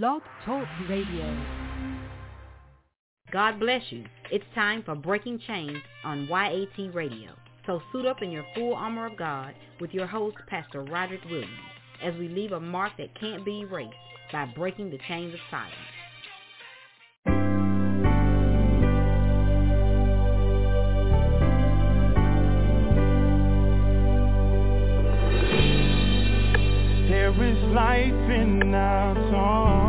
Blog Talk Radio. God bless you. It's time for Breaking Chains on YAT Radio. So suit up in your full armor of God with your host, Pastor Roderick Williams, as we leave a mark that can't be erased by breaking the chains of silence. There is life in our song.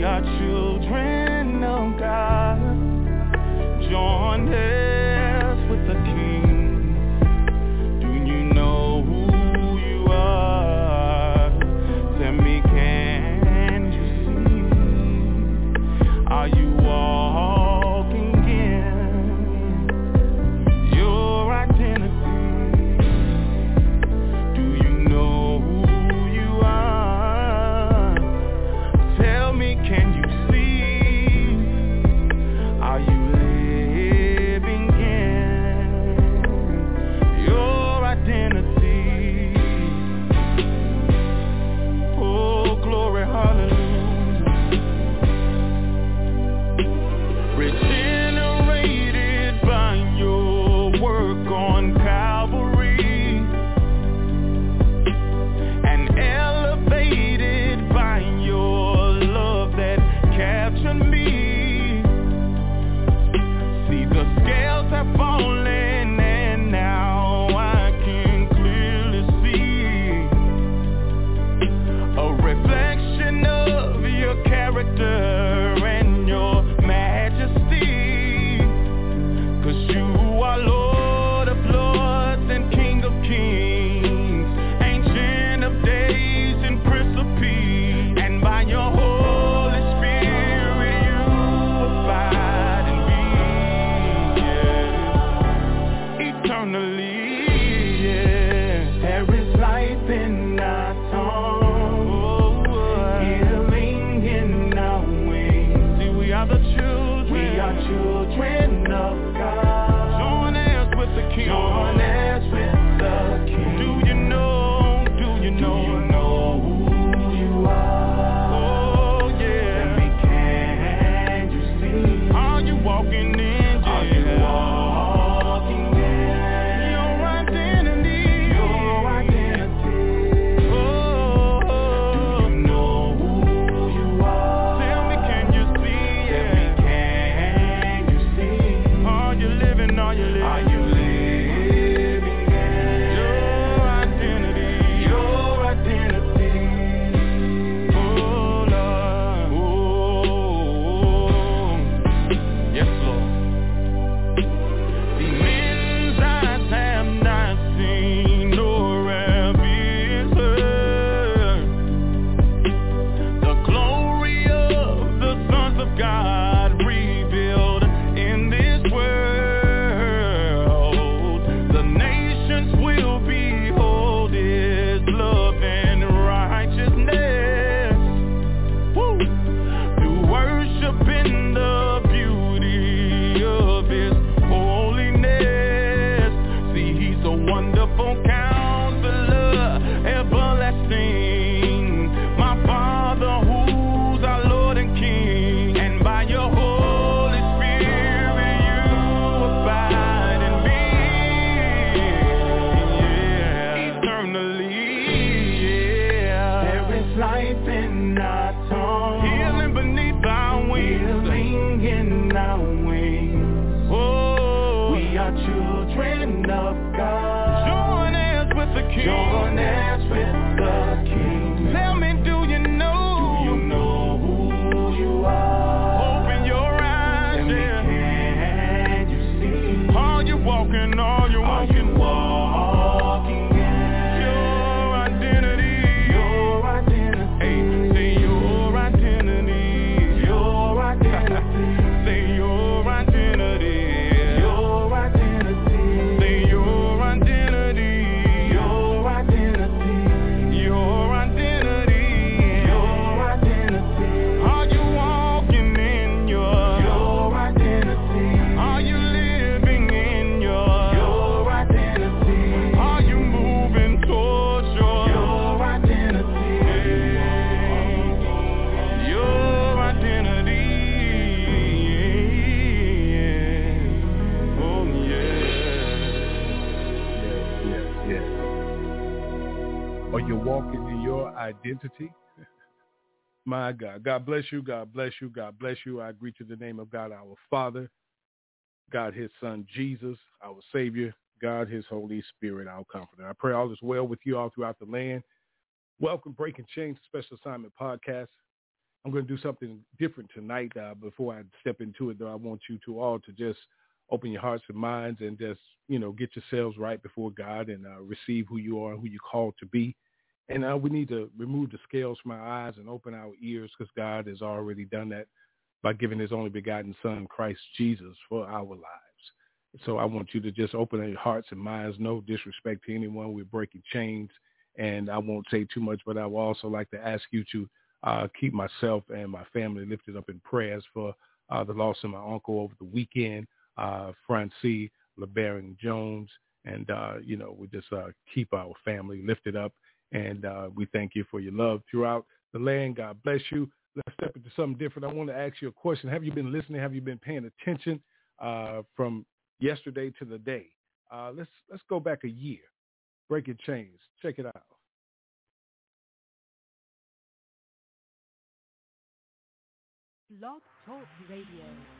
We are children of God, joined identity. My God. God bless you. God bless you. God bless you. I greet you in the name of God, our Father, God, his son, Jesus, our Savior, God, his Holy Spirit, our Comforter. I pray all is well with you all throughout the land. Welcome, Breaking Chains Special Assignment Podcast. I'm going to do something different tonight. Uh, before I step into it, though, I want you to all to just open your hearts and minds and just, you know, get yourselves right before God and uh, receive who you are who you're called to be. And uh, we need to remove the scales from our eyes and open our ears because God has already done that by giving his only begotten son, Christ Jesus, for our lives. So I want you to just open your hearts and minds, no disrespect to anyone. We're breaking chains. And I won't say too much, but I would also like to ask you to uh, keep myself and my family lifted up in prayers for uh, the loss of my uncle over the weekend, uh, Francie LeBaron Jones. And, uh, you know, we just uh, keep our family lifted up. And uh, we thank you for your love throughout the land. God bless you. Let's step into something different. I want to ask you a question. Have you been listening? Have you been paying attention uh, from yesterday to the day? Uh, let's let's go back a year. Breaking chains. Check it out. Blog Talk Radio.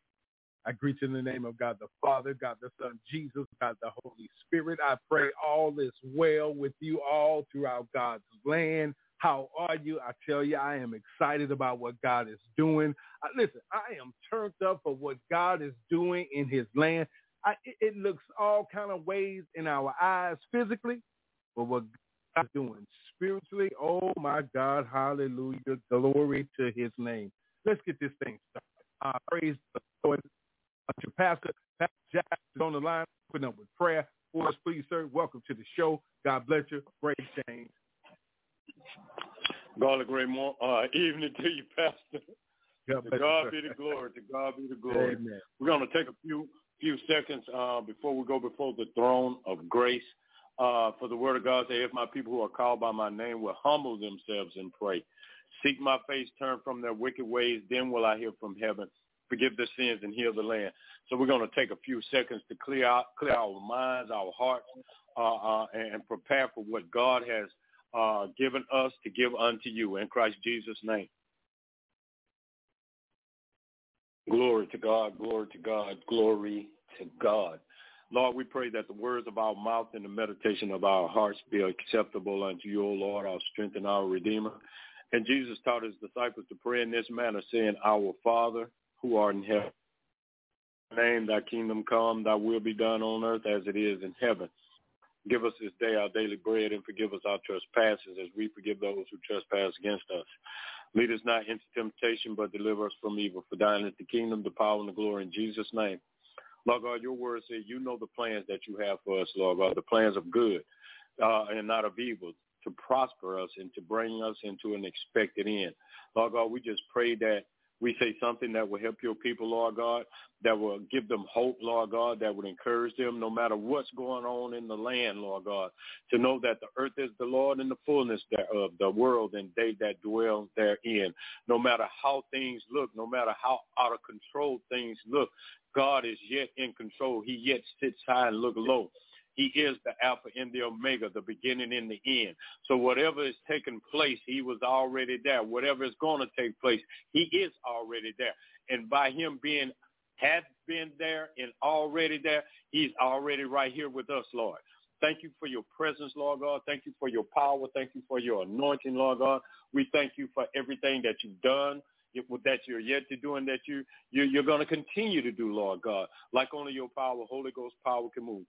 I greet you in the name of God the Father, God the Son, Jesus, God the Holy Spirit. I pray all is well with you all throughout God's land. How are you? I tell you, I am excited about what God is doing. I, listen, I am turned up for what God is doing in his land. I, it, looks all kind of ways in our eyes physically, but what God is doing spiritually, oh my God, hallelujah, glory to his name. Let's get this thing started. Uh, praise the Lord. Your pastor, Pastor Jack, is on the line, putting up with prayer for us. Please, sir, welcome to the show. God bless you. Great change. God, a great mo- uh, evening to you, Pastor. God to God be the glory. To God be the glory. Amen. We're going to take a few few seconds uh, before we go before the throne of grace. Uh, for the word of God say, if my people who are called by my name will humble themselves and pray, seek my face, turn from their wicked ways, then will I hear from heaven forgive their sins and heal the land. So we're going to take a few seconds to clear out, clear our minds, our hearts, uh, uh, and prepare for what God has uh, given us to give unto you in Christ Jesus' name. Glory to God, glory to God, glory to God. Lord, we pray that the words of our mouth and the meditation of our hearts be acceptable unto you, O Lord, our strength and our Redeemer. And Jesus taught his disciples to pray in this manner, saying, Our Father, who art in heaven. Name thy kingdom come, thy will be done on earth as it is in heaven. Give us this day our daily bread and forgive us our trespasses as we forgive those who trespass against us. Lead us not into temptation, but deliver us from evil. For thine is the kingdom, the power, and the glory in Jesus' name. Lord God, your word says you know the plans that you have for us, Lord God, the plans of good uh, and not of evil, to prosper us and to bring us into an expected end. Lord God, we just pray that we say something that will help your people, Lord God, that will give them hope, Lord God, that would encourage them no matter what's going on in the land, Lord God, to know that the earth is the Lord and the fullness thereof, the world and they that dwell therein. No matter how things look, no matter how out of control things look, God is yet in control. He yet sits high and look low. He is the Alpha and the Omega, the beginning and the end. So whatever is taking place, he was already there. Whatever is going to take place, he is already there. And by him being, has been there and already there, he's already right here with us, Lord. Thank you for your presence, Lord God. Thank you for your power. Thank you for your anointing, Lord God. We thank you for everything that you've done that you're yet to do and that you, you you're going to continue to do, Lord God, like only your power, Holy Ghost power can move.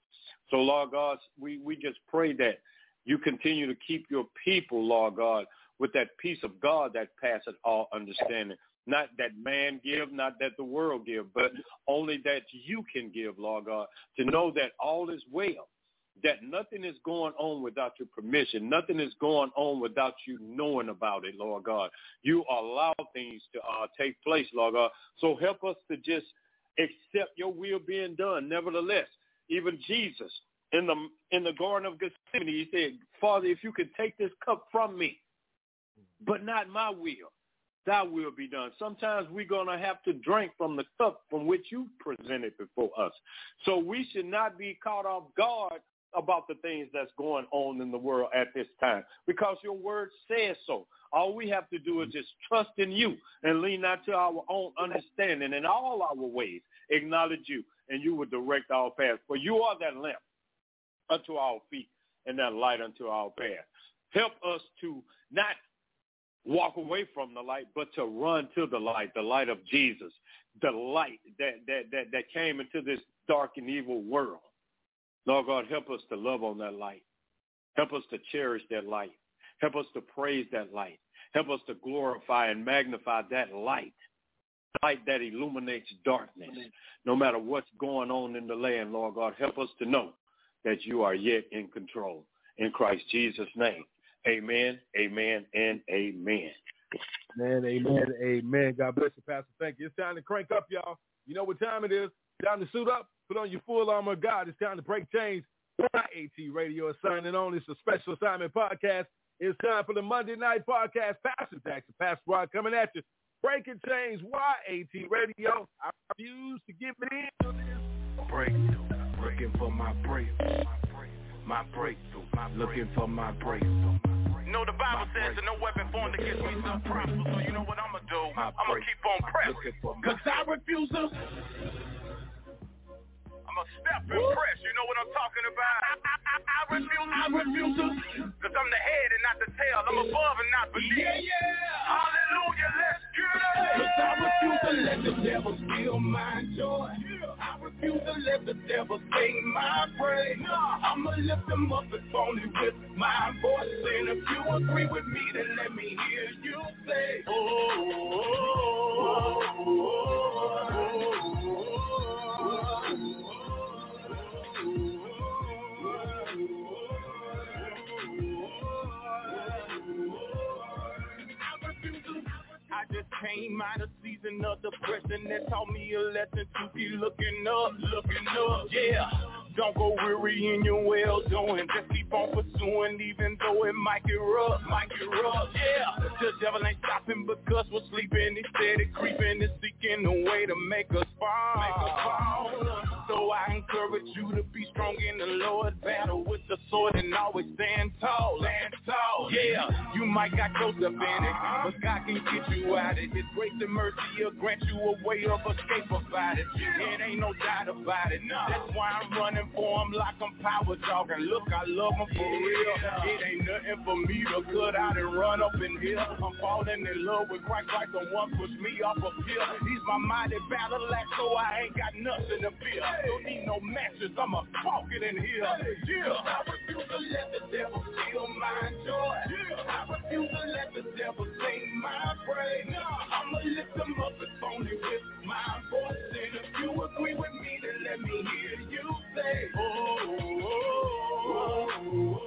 So, Lord God, we, we just pray that you continue to keep your people, Lord God, with that peace of God that passeth all understanding. Not that man give, not that the world give, but only that you can give, Lord God, to know that all is well that nothing is going on without your permission. Nothing is going on without you knowing about it, Lord God. You allow things to uh, take place, Lord God. So help us to just accept your will being done. Nevertheless, even Jesus in the in the Garden of Gethsemane, he said, Father, if you could take this cup from me, but not my will, thy will be done. Sometimes we're going to have to drink from the cup from which you presented before us. So we should not be caught off guard about the things that's going on in the world at this time because your word says so. All we have to do is just trust in you and lean not to our own understanding in all our ways. Acknowledge you and you will direct our path. For you are that lamp unto our feet and that light unto our path. Help us to not walk away from the light, but to run to the light, the light of Jesus, the light that, that, that, that came into this dark and evil world. Lord God, help us to love on that light. Help us to cherish that light. Help us to praise that light. Help us to glorify and magnify that light, light that illuminates darkness. No matter what's going on in the land, Lord God, help us to know that you are yet in control. In Christ Jesus' name, amen, amen, and amen. Amen, amen, amen. God bless you, Pastor. Thank you. It's time to crank up, y'all. You know what time it is. Time to suit up. Put on your full armor of God. It's time to break chains. YAT Radio is signing on. It's a special assignment podcast. It's time for the Monday night podcast. Pastor Jackson, Pastor Rod coming at you. Breaking chains. YAT Radio. I refuse to give it in. Breakthrough. Looking for my breakthrough. My breakthrough. Looking for my breakthrough. You know the Bible says that no weapon formed against me shall prosper. So you know what I'm gonna do? I'm gonna keep on pressing. Cause I refuse to. I'm a step and press. You know what I'm talking about? I, I, I, I refuse. I refuse to. Cause I'm the head and not the tail. I'm above and not beneath. Yeah, yeah. Hallelujah. Let's get it. Cause I refuse to let the devil steal my joy. I refuse to let the devil sing my praise. I'ma lift them up if only with my voice. And if you agree with me, then let me hear you say, oh, oh, oh, oh, oh, just came out of season of depression that taught me a lesson to keep looking up, looking up, yeah. Don't go weary in your well doing, just keep on pursuing even though it might get rough, might get rough, yeah. The devil ain't stopping because we're sleeping, he steady creeping and seeking a way to make us fall, make us fall. So I encourage you to be strong in the Lord, battle with the sword and always stand tall, stand tall, yeah. You might got Joseph in it, but God can get you out of it. His grace and mercy will grant you a way of escape about it. It ain't no doubt about it. That's why I'm running for him like I'm power talking. Look, I love him for real. It ain't nothing for me to cut out and run up in here. I'm falling in love with Christ like the one pushed me off a pill. He's my mighty battle axe, so I ain't got nothing to fear. Don't need no matches, I'm a it in here. Yeah. I refuse to let the devil steal my joy. I refuse to let the devil sing my praise. I'ma lift them up if only with my voice. And if you agree with me, then let me hear oh, oh, oh,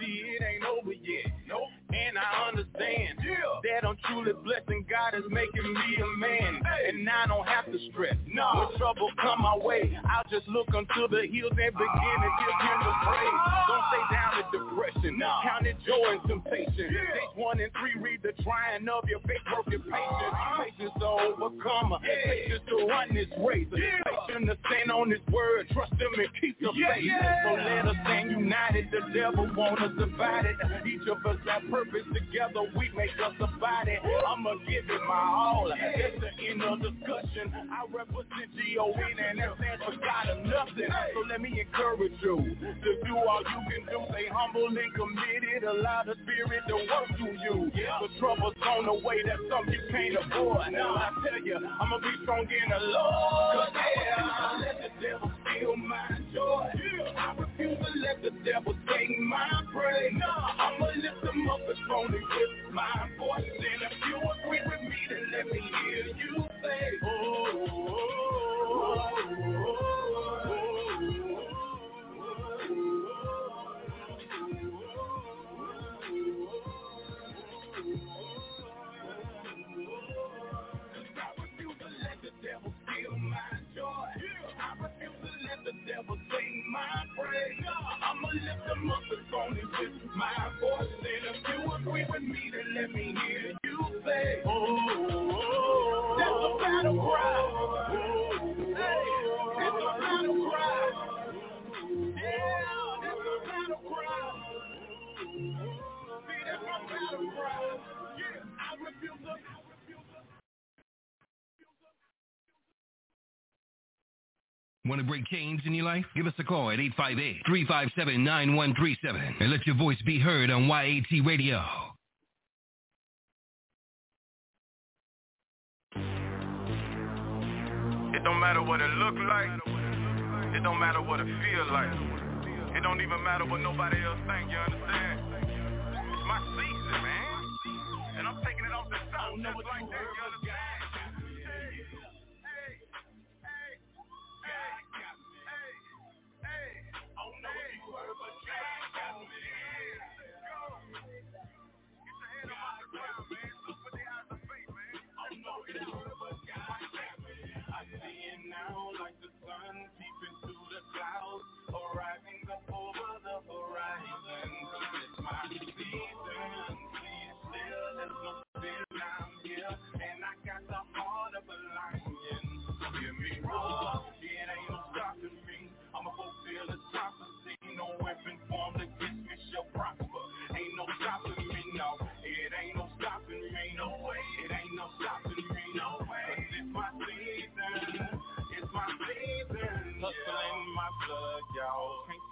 See, it ain't over yet. Nope. And I understand that I'm truly blessed and God is making me a man. And I don't have to stress. No. When trouble come my way, I'll just look unto the hills and begin to give him the praise. Don't stay down in depression. Count it joy and temptation. Stage one and three, read the trying of your faith, your patience. Uh-huh. Patience to overcome. Patience to run this race. Patience to stand on his word. Trust him and keep the faith. So let us stand united. The devil want us divided. Each of us have purpose together. We make us a body. I'ma give it my all. That's the end of discussion. I represent G-O-N and that stands for God of nothing. So let me encourage you to do all you can do. Stay humble and committed. Allow the spirit to work through you. The trouble's on the way. That's something you can't avoid. Now I tell you, I'ma be strong in the Lord. Yeah, let the devil steal my joy. I refuse to let the devil take my praise. I'ma lift him up as only with my voice. And if you agree with me, then let me hear you say, oh, oh, oh, devil Want to break chains in your life? Give us a call at 858-357-9137 and let your voice be heard on YAT Radio. It don't matter what it look like. It don't matter what it feel like. It don't even matter what nobody else think, you understand? It's my season, man. And I'm taking it off the top just like that, you understand? Sun peeping through the clouds, arriving up over the horizon. It's my season. Please still, there's no fear, I'm here, and I got the heart of a lion. Hear me roar,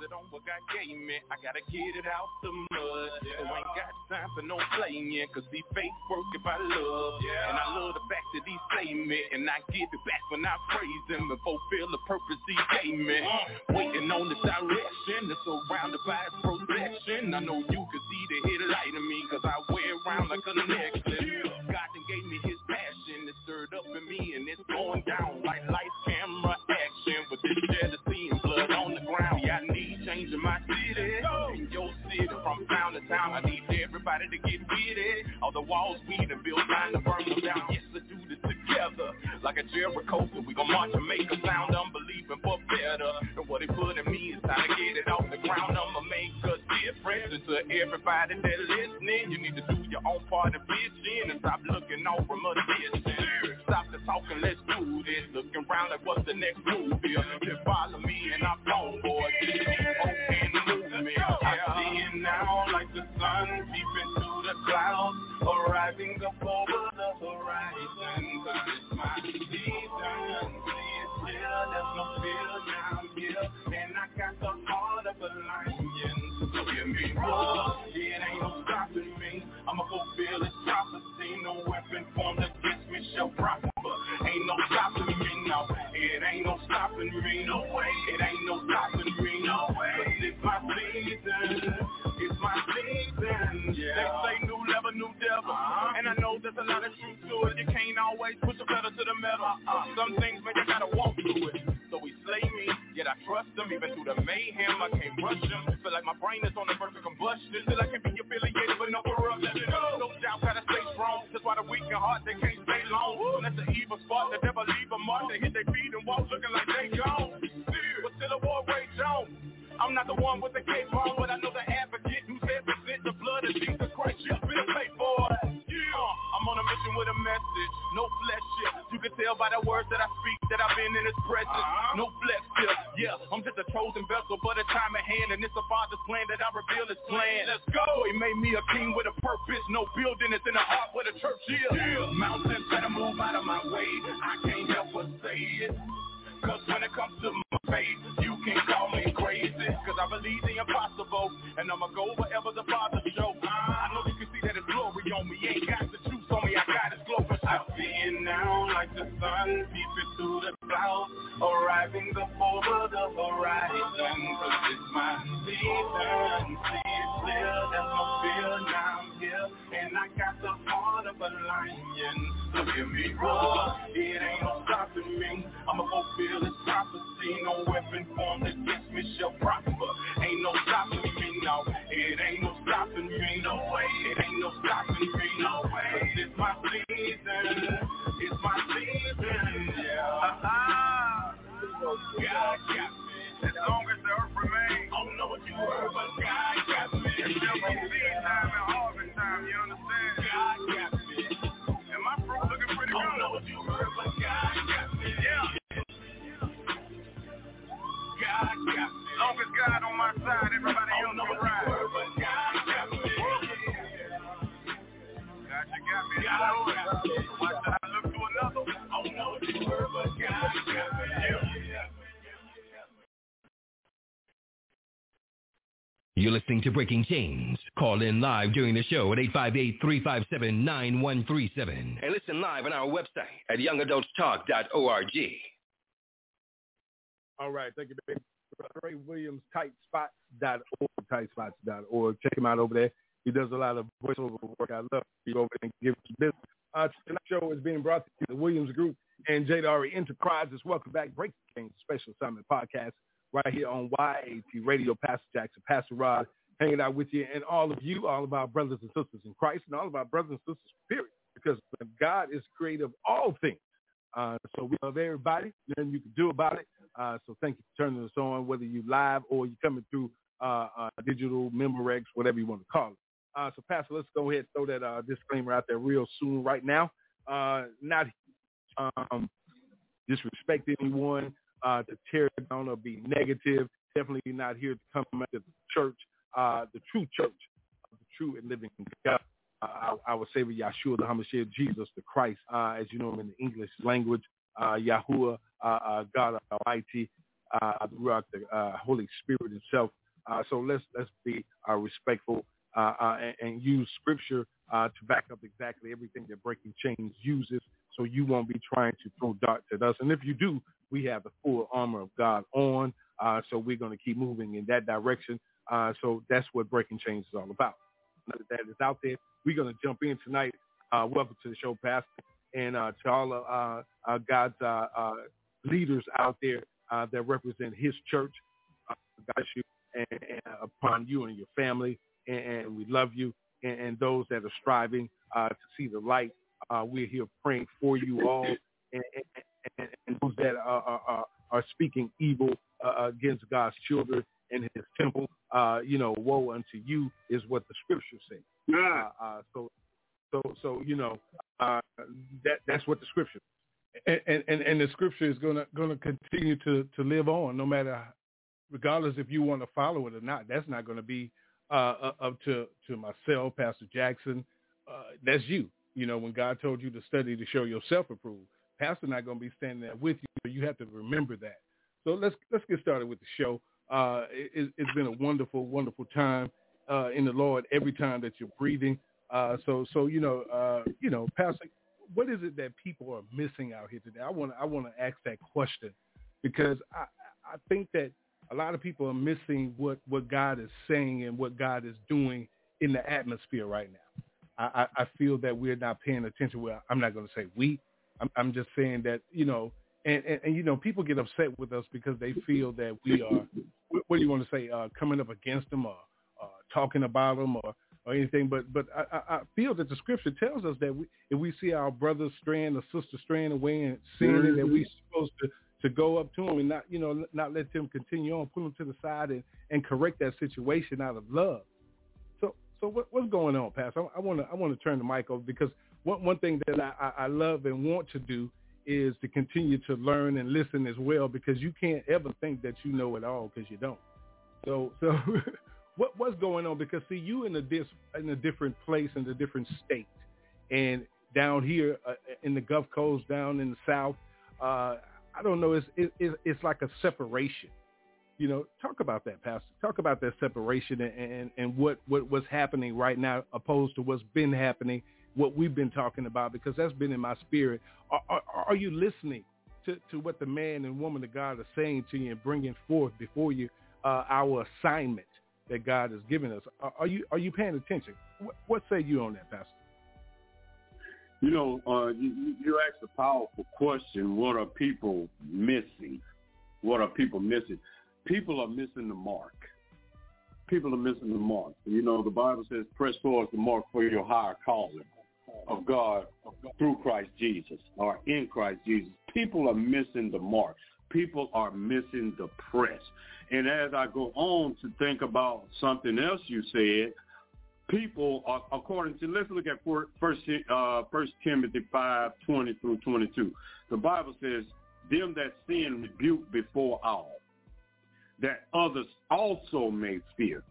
y'all. On what God gave me. I gotta get it out the mud. So ain't got time for no playing, cause these faith work if I love. And I love the fact that he saved me. And I give it back when I praise him and fulfill the purpose he gave me. Waiting on the direction, it's surrounded by his protection. I know you can see the headlight in me, cause I wear it around like a necklace. God done gave me his passion, it stirred up in me, and it's going down like lights, camera, action. With this jealousy from town. I need everybody to get with it. All the walls we done built, time to burn them down. Yes, let's do this together, like a Jericho. We gon' march and make a sound, unbelieving for better. And what he put in me is time to get it off the ground. I'ma make a difference. And to everybody that listening, you need to do your own part of vision and stop looking off from a distance. Stop the talking, let's do this. Looking around like what's the next move here? Just follow me and I'm on board. Okay, move me. I see it now the sun peeping through the clouds, arriving up over the horizon. It's my season. It clear, there's no fear, now I'm here. And I got the heart of a lion. So hear me roar, it ain't no stopping me. I'ma fulfill this prophecy. No weapon formed against me shall prosper. Ain't no stopping me, no. It ain't no stopping me, no way. It ain't no stopping me, no way. It's my season. It's my season. They say new level, new devil. And I know there's a lot of truth to it. You can't always push the pedal to the metal. Some things, man, you gotta walk through it. So he slay me, yet I trust him. Even through the mayhem, I can't rush him. Feel like my brain is on the verge of combustion. Still I can be affiliated with no corruption. No doubt, gotta stay strong. That's why the weak and heart, they can't stay long. Let the evil spot, the devil leave a mark. They hit their feet and walk looking like they gone. But still a war rage on. I'm not the one with the cape on, but I I've been in his presence. Uh-huh. No listening to Breaking Chains. Call in live during the show at 858-357-9137. And listen live on our website at youngadultstalk.org. All right. Thank you, baby. Ray Williams, tightspots.org, tightspots.org. Check him out over there. He does a lot of voiceover work. I love to go over there and give him business. Uh, tonight's show is being brought to you by the Williams Group and Jadari Enterprises. Welcome back. Breaking Chains Special Assignment Podcast right here on YAT Radio. Pastor Jackson, Pastor Rod, hanging out with you and all of you, all of our brothers and sisters in Christ and all of our brothers and sisters, period. Because God is creator of all things. Uh, so we love everybody. Nothing you can do about it. Uh, so thank you for turning us on, whether you live or you're coming through uh, uh, digital Memorex, whatever you want to call it. Uh, so Pastor, let's go ahead and throw that uh, disclaimer out there real soon right now. Not um, disrespect anyone, to tear it down or be negative. Definitely not here to come at the church, uh, the true church, of the true and living God. Uh, our, our Savior Yahshua, the Hamashiach, Jesus, the Christ, uh, as you know him in the English language, uh, Yahuwah, uh, uh, God Almighty, uh, throughout the uh, Holy Spirit Himself. Uh, so let's let's be uh, respectful and, and use Scripture uh, to back up exactly everything that Breaking Chains uses. So you won't be trying to throw darts at us. And if you do, we have the full armor of God on. Uh, so we're going to keep moving in that direction. Uh, so that's what Breaking Chains is all about. Now that that is out there, we're going to jump in tonight. Uh, welcome to the show, Pastor, and uh, to all of uh, uh, God's uh, uh, leaders out there that represent His church. Uh, God you and, and upon you and your family, and, and we love you. And, and, those that are striving to see the light, we're here praying for you all. And, those that are, are, are speaking evil against God's children and His temple, uh, you know, woe unto you is what the scriptures say. Yeah. Uh, uh, so, so, so you know, uh, that that's what the scripture. And, and and the scripture is gonna gonna continue to to live on, no matter, regardless if you want to follow it or not. That's not going to be uh, up to to myself, Pastor Jackson. Uh, that's you. You know, when God told you to study to show yourself approved, Pastor not going to be standing there with you. But you have to remember that. So let's let's get started with the show. Uh, it, has been a wonderful, wonderful time uh, in the Lord every time that you're breathing. Uh, so, so you know, uh, you know, Pastor, what is it that people are missing out here today? I want I want to ask that question because I I think that a lot of people are missing what what God is saying and what God is doing in the atmosphere right now. I, I, I feel that we're not paying attention. Well, I'm not going to say we. I'm, I'm just saying that you know and, and, and, you know, people get upset with us because they feel that we are, what do you want to say, uh, coming up against them or uh, talking about them or, or anything. But but I, I feel that the scripture tells us that we, if we see our brother straying or sister straying away and seeing mm-hmm. that we're supposed to, to go up to them and not, you know, not let them continue on, pull them to the side and, and correct that situation out of love. So so what, what's going on, Pastor? I want to I want to turn the mic over because one one thing that I, I love and want to do is to continue to learn and listen as well because you can't ever think that you know it all because you don't. So so what what's going on? Because see, you in a dis, in a different place in a different state, and down here uh, in the Gulf Coast, down in the South, uh, I don't know. It's it, it's like a separation. You know, talk about that, Pastor. Talk about that separation and and, and what what what's happening right now, opposed to what's been happening, what we've been talking about, because that's been in my spirit. Are, are, are you listening to, to what the man and woman of God are saying to you and bringing forth before you uh, our assignment that God has given us? Are, are you are you paying attention? What, what say you on that, Pastor? You know, uh, you, you asked a powerful question. What are people missing? What are people missing? People are missing the mark. People are missing the mark. You know, the Bible says, press towards the mark for your higher calling of God through Christ Jesus or in Christ Jesus. People are missing the mark. People are missing the press. And as I go on to think about something else you said, people, are, according to, let's look at First, uh, First Timothy 5, 20 through 22. The Bible says, them that sin rebuke before all, that others also may fear.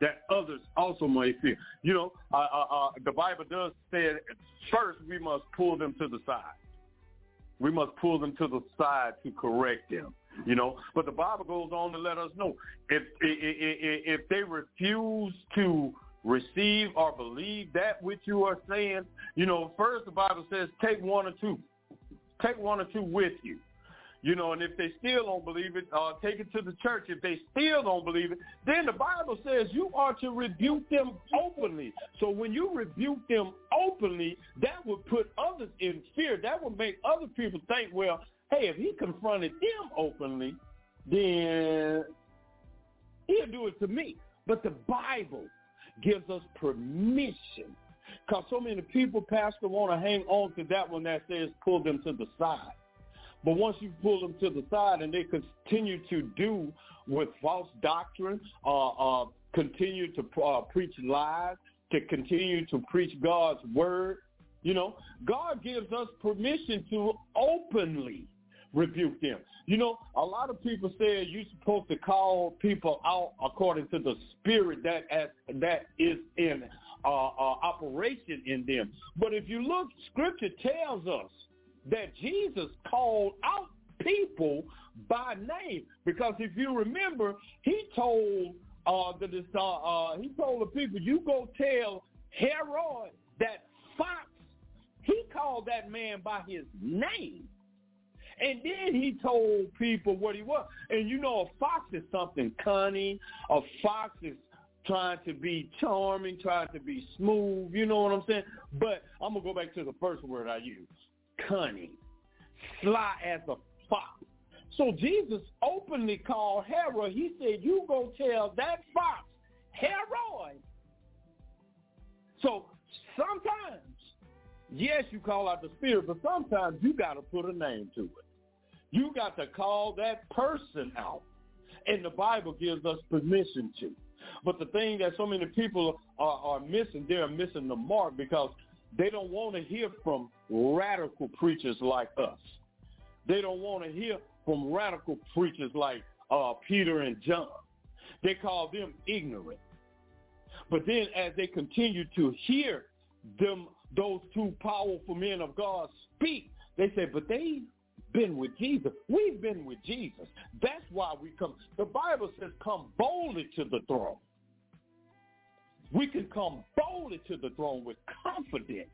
That others also may fear. You know, uh, uh, uh, the Bible does say first we must pull them to the side. We must pull them to the side to correct them you know. But the Bible goes on to let us know if if, if they refuse to receive or believe that which you are saying, you know, first the Bible says take one or two. Take one or two with you. You know, and if they still don't believe it, uh, take it to the church. If they still don't believe it, then the Bible says you are to rebuke them openly. So when you rebuke them openly, that would put others in fear. That would make other people think, well, hey, if he confronted them openly, then he'll do it to me. But the Bible gives us permission. Because so many people, Pastor, want to hang on to that one that says pull them to the side. But once you pull them to the side and they continue to do with false doctrine, uh, uh, continue to uh, preach lies, to continue to preach God's word, you know, God gives us permission to openly rebuke them. You know, a lot of people say you're supposed to call people out according to the spirit that as, that is in uh, uh, operation in them. But if you look, Scripture tells us that Jesus called out people by name because if you remember, he told uh, the uh, uh, he told the people, "You go tell Herod that fox." He called that man by his name. And then he told people what he was. And you know, a fox is something cunning. A fox is trying to be charming, trying to be smooth. You know what I'm saying? But I'm going to go back to the first word I used, cunning. Sly as a fox. So Jesus openly called Herod. He said, you go tell that fox, Herod. So sometimes, yes, you call out the spirit, but sometimes you got to put a name to it. You got to call that person out. And the Bible gives us permission to. But the thing that so many people are, are missing, they're missing the mark because they don't want to hear from radical preachers like us. They don't want to hear from radical preachers like uh, Peter and John. They call them ignorant. But then as they continue to hear them, those two powerful men of God speak, they say, but they've been with Jesus. We've been with Jesus. That's why we come. The Bible says come boldly to the throne. We can come boldly to the throne with confidence,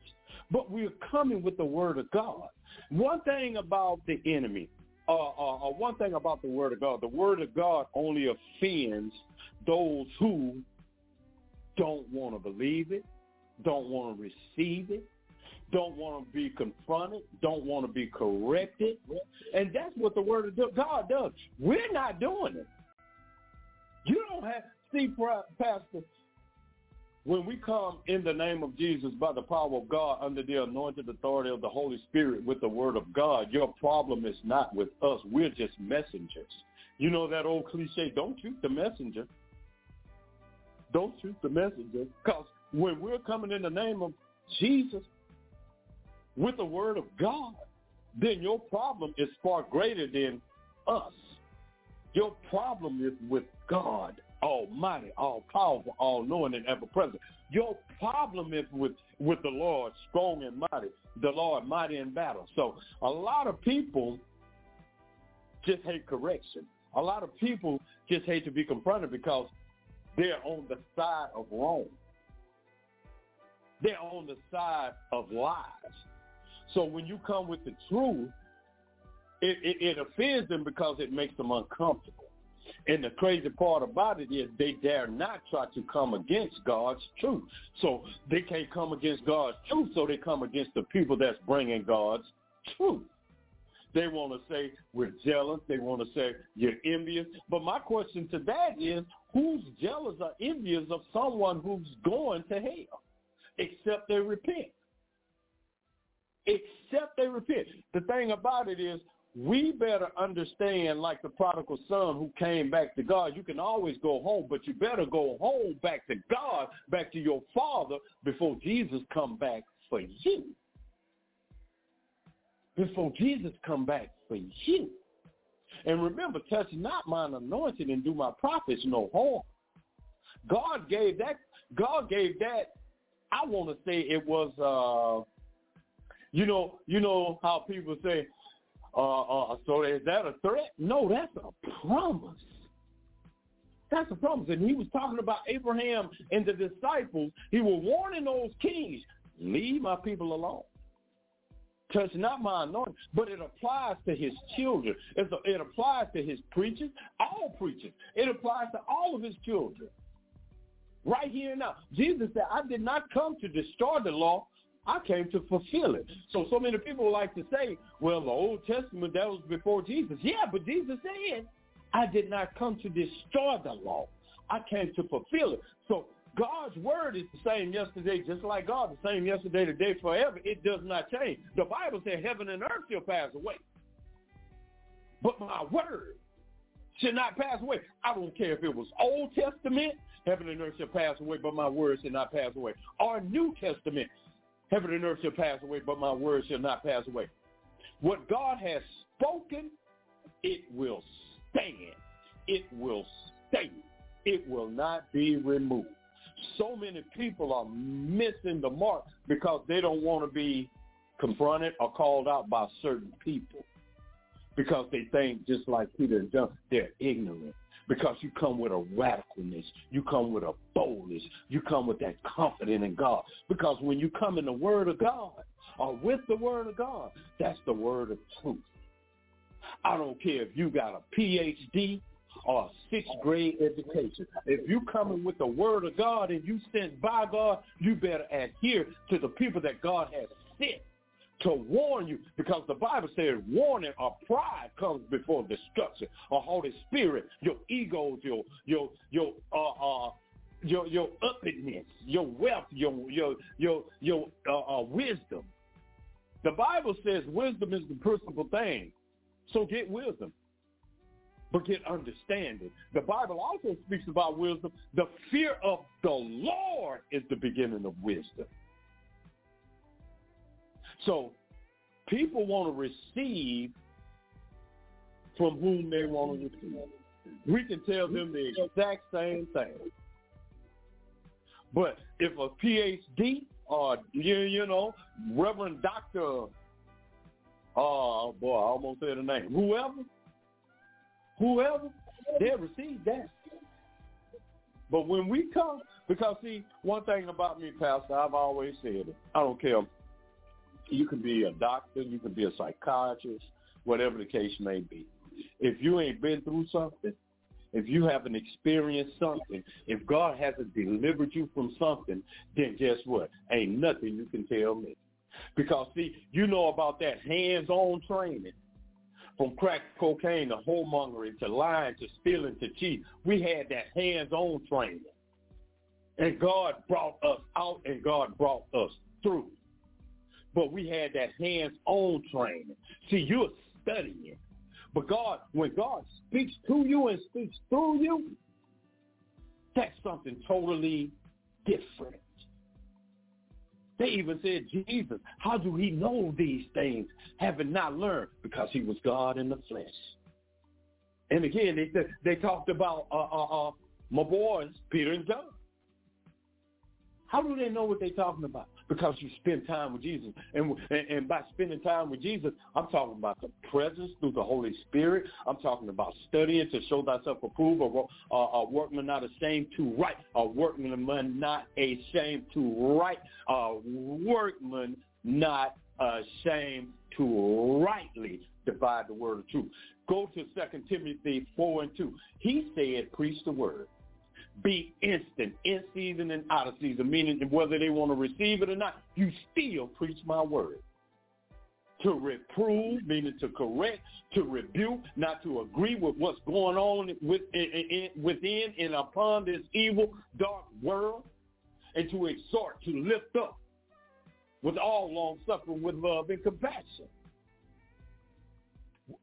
but we're coming with the word of God. One thing about the enemy, uh, uh, uh, one thing about the word of God, the word of God only offends those who don't want to believe it, don't want to receive it, don't want to be confronted, don't want to be corrected. And that's what the word of God does. We're not doing it. You don't have, see, Pastor, when we come in the name of Jesus by the power of God under the anointed authority of the Holy Spirit with the word of God, your problem is not with us. We're just messengers. You know that old cliche, don't shoot the messenger. Don't shoot the messenger. Because when we're coming in the name of Jesus, with the word of God, then your problem is far greater than us. Your problem is with God, Almighty, all powerful, all knowing, and ever present. Your problem is with with the Lord, strong and mighty, the Lord mighty in battle. So a lot of people just hate correction. A lot of people just hate to be confronted because they're on the side of wrong. They're on the side of lies. So when you come with the truth, it, it, it offends them because it makes them uncomfortable. And the crazy part about it is they dare not try to come against God's truth. So they can't come against God's truth, so they come against the people that's bringing God's truth. They want to say we're jealous. They want to say you're envious. But my question to that is, who's jealous or envious of someone who's going to hell? Except they repent. Except they repent. The thing about it is, we better understand like the prodigal son who came back to God. You can always go home, but you better go home back to God, back to your father before Jesus come back for you. Before Jesus come back for you. And remember, touch not mine anointing and do my prophets no harm. God gave that, God gave that, I want to say it was, uh, you know, you know how people say, uh, uh, so is that a threat? No, that's a promise. That's a promise. And he was talking about Abraham and the disciples. He was warning those kings, leave my people alone. Touch not my anointing. But it applies to his children. It applies to his preachers, all preachers. It applies to all of his children. Right here and now. Jesus said, I did not come to destroy the law, I came to fulfill it. So, so many people like to say, well, the Old Testament, that was before Jesus. Yeah, but Jesus said, I did not come to destroy the law. I came to fulfill it. So God's word is the same yesterday, just like God, the same yesterday, today, forever. It does not change. The Bible says heaven and earth shall pass away. But my word should not pass away. I don't care if it was Old Testament, heaven and earth shall pass away, but my word shall not pass away. Or New Testament, Heaven and earth shall pass away, but my word shall not pass away. What God has spoken, it will stand. It will stay. It will not be removed. So many people are missing the mark because they don't want to be confronted or called out by certain people because they think just like Peter and John, they're ignorant because you come with a radicalness. You come with a boldness. You come with that confidence in God. Because when you come in the word of God or with the word of God, that's the word of truth. I don't care if you got a PhD or a sixth grade education. If you coming with the word of God and you sent by God, you better adhere to the people that God has sent to warn you because the Bible says warning or pride comes before destruction. A Holy Spirit, your egos, your your your uh uh your your your wealth, your your your your uh, uh, wisdom. The Bible says wisdom is the principal thing. So get wisdom. But get understanding. The Bible also speaks about wisdom. The fear of the Lord is the beginning of wisdom. So people want to receive from whom they want to receive. We can tell them the exact same thing. But if a PhD or you, you know, Reverend Doctor, oh boy, I almost said the name, whoever, whoever, they'll receive that. But when we come, because see, one thing about me, Pastor, I've always said it. I don't care you can be a doctor, you can be a psychiatrist, whatever the case may be. If you ain't been through something, if you haven't experienced something, if God hasn't delivered you from something, then guess what? Ain't nothing you can tell me. Because see, you know about that hands-on training. From crack cocaine to whoremongering to lying to stealing to cheat. We had that hands-on training. And God brought us out and God brought us through but we had that hands-on training. See, you're studying. But God, when God speaks to you and speaks through you, that's something totally different. They even said, Jesus, how do he know these things, having not learned? Because he was God in the flesh. And again, they they talked about uh, uh, uh, my boys, Peter and John. How do they know what they're talking about? Because you spend time with Jesus. And, and, and by spending time with Jesus, I'm talking about the presence through the Holy Spirit. I'm talking about studying to show thyself approved, or uh, a workman not ashamed to write, a workman not ashamed to write, a workman not ashamed to rightly divide the word of truth. Go to 2 Timothy 4 and 2. He said, preach the word. Be instant, in season and out of season, meaning whether they want to receive it or not, you still preach my word. To reprove, meaning to correct, to rebuke, not to agree with what's going on within, and upon this evil, dark world, and to exhort, to lift up with all long suffering, with love and compassion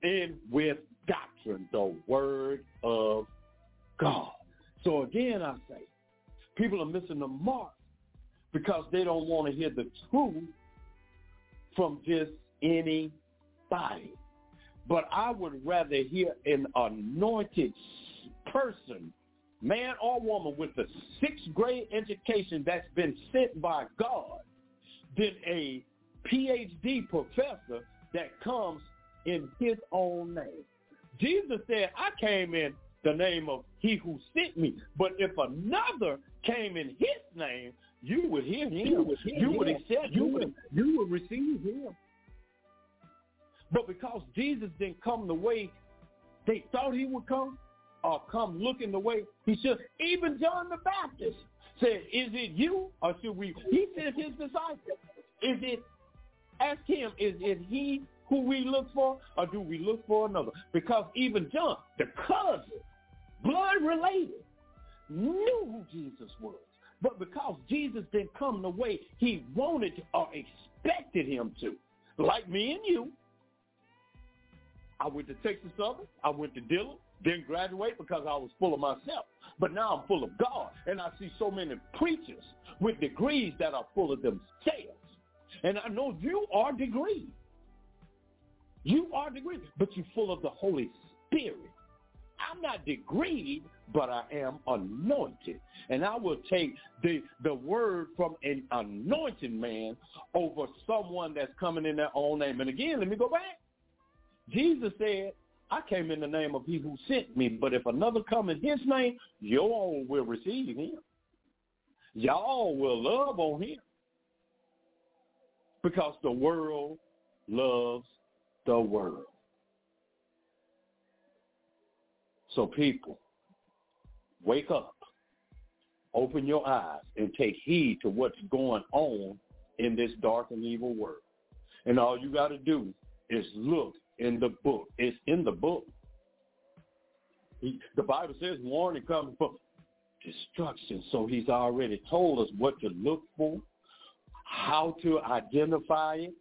and with doctrine, the word of God. So again, I say, people are missing the mark because they don't want to hear the truth from just anybody. But I would rather hear an anointed person, man or woman with a sixth grade education that's been sent by God than a PhD professor that comes in his own name. Jesus said, I came in the name of he who sent me. But if another came in his name, you would hear him. You would, you him. would accept you would, you would receive him. But because Jesus didn't come the way they thought he would come, or come looking the way he should, even John the Baptist said, is it you or should we? He sent his disciples. Is it, ask him, is it he who we look for, or do we look for another? Because even John, the cousin, blood related, knew who Jesus was. But because Jesus didn't come the way he wanted or expected him to, like me and you, I went to Texas Southern, I went to Dillon, didn't graduate because I was full of myself. But now I'm full of God. And I see so many preachers with degrees that are full of themselves. And I know you are degreed. You are degreed, but you're full of the Holy Spirit. I'm not degreed, but I am anointed. And I will take the, the word from an anointed man over someone that's coming in their own name. And again, let me go back. Jesus said, I came in the name of he who sent me, but if another come in his name, own will receive him. Y'all will love on him. Because the world loves the world. So people, wake up, open your eyes, and take heed to what's going on in this dark and evil world. And all you got to do is look in the book. It's in the book. the Bible says warning comes from destruction. So he's already told us what to look for, how to identify it,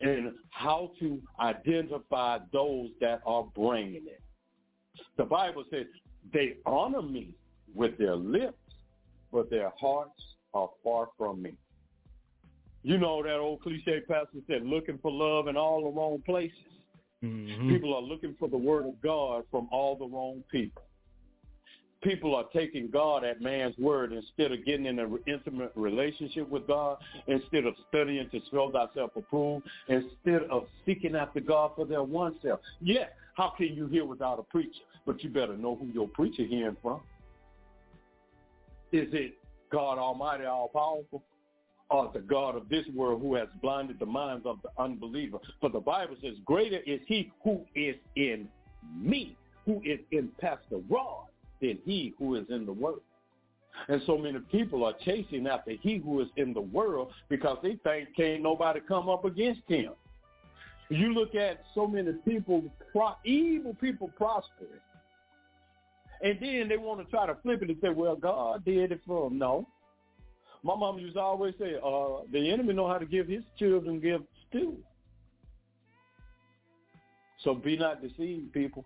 and how to identify those that are bringing it. The Bible says they honor me with their lips, but their hearts are far from me. You know that old cliche pastor said, looking for love in all the wrong places. Mm-hmm. People are looking for the word of God from all the wrong people people are taking God at man's word instead of getting in an intimate relationship with God, instead of studying to show thyself approved, instead of seeking after God for their one self. Yeah, how can you hear without a preacher? But you better know who your preacher hearing from. Is it God Almighty, all-powerful? Or the God of this world who has blinded the minds of the unbeliever. For the Bible says, greater is he who is in me, who is in Pastor Rod, than he who is in the world. And so many people are chasing after he who is in the world because they think can't nobody come up against him. You look at so many people, evil people prospering. And then they want to try to flip it and say, well, God did it for them. No. My mom used to always say, uh, the enemy know how to give his children gifts too. So be not deceived, people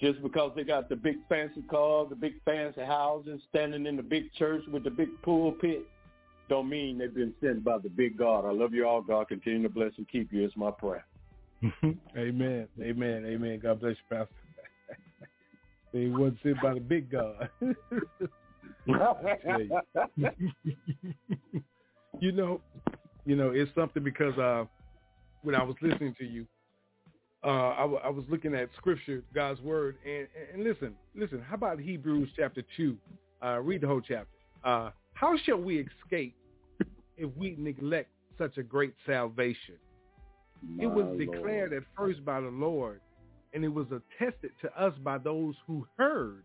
just because they got the big fancy cars, the big fancy houses, standing in the big church with the big pulpit, don't mean they've been sent by the big God. I love you all. God continue to bless and keep you. It's my prayer. Amen. Amen. Amen. God bless you, Pastor. they wasn't sent by the big God. you know, you know, it's something because uh, when I was listening to you, uh, I, w- I was looking at Scripture, God's Word, and, and listen, listen. How about Hebrews chapter two? Uh, read the whole chapter. Uh, how shall we escape if we neglect such a great salvation? My it was Lord. declared at first by the Lord, and it was attested to us by those who heard,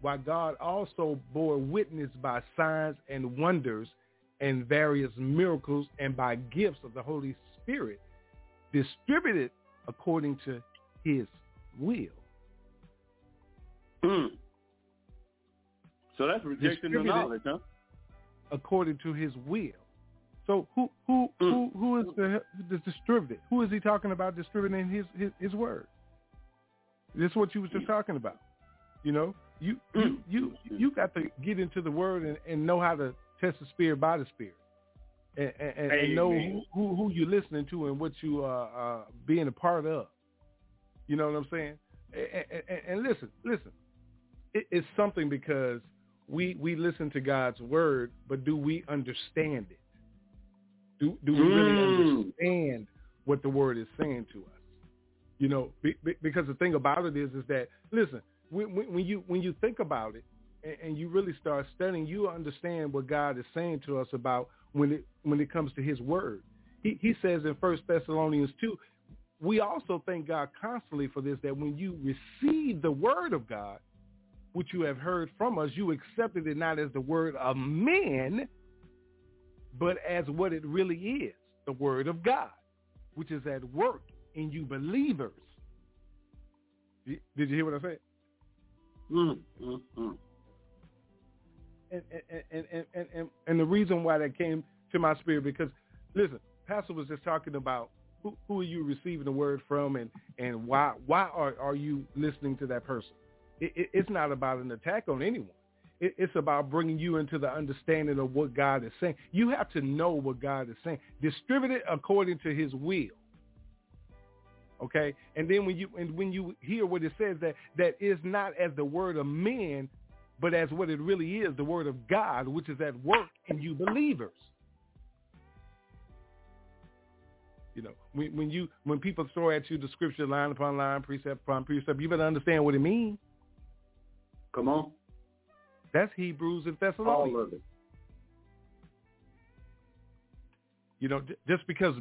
while God also bore witness by signs and wonders and various miracles and by gifts of the Holy Spirit distributed according to his will. Hmm. So that's rejection of knowledge, huh? According to his will. So who who hmm. who who is the, the distributed? Who is he talking about distributing his his, his word? This is what you was just talking about. You know, you hmm. you you, you got to get into the word and, and know how to test the spirit by the spirit, and, and, and know who, who who you're listening to and what you are uh, being a part of. You know what I'm saying? And, and, and listen, listen, it, it's something because we we listen to God's word, but do we understand it? Do do we really Mm. understand what the word is saying to us? You know, be, be, because the thing about it is, is that listen, when, when, when you when you think about it and, and you really start studying, you understand what God is saying to us about when it when it comes to His word. He, he says in First Thessalonians two, we also thank God constantly for this that when you receive the word of God, which you have heard from us, you accepted it not as the word of men, but as what it really is, the word of God, which is at work in you believers. Did you hear what I said? Mm, mm, mm. And, and, and, and, and, and, and the reason why that came to my spirit, because listen, Pastor was just talking about who, who are you receiving the word from and, and why, why are, are you listening to that person? It, it, it's not about an attack on anyone. It, it's about bringing you into the understanding of what God is saying. You have to know what God is saying. Distribute it according to his will. Okay? And then when you and when you hear what it says that that is not as the word of men, but as what it really is, the word of God, which is at work in you believers. You know, when, when you when people throw at you the scripture line upon line, precept upon precept, you better understand what it means. Come on. That's Hebrews and Thessalonians. All of it. You know, just because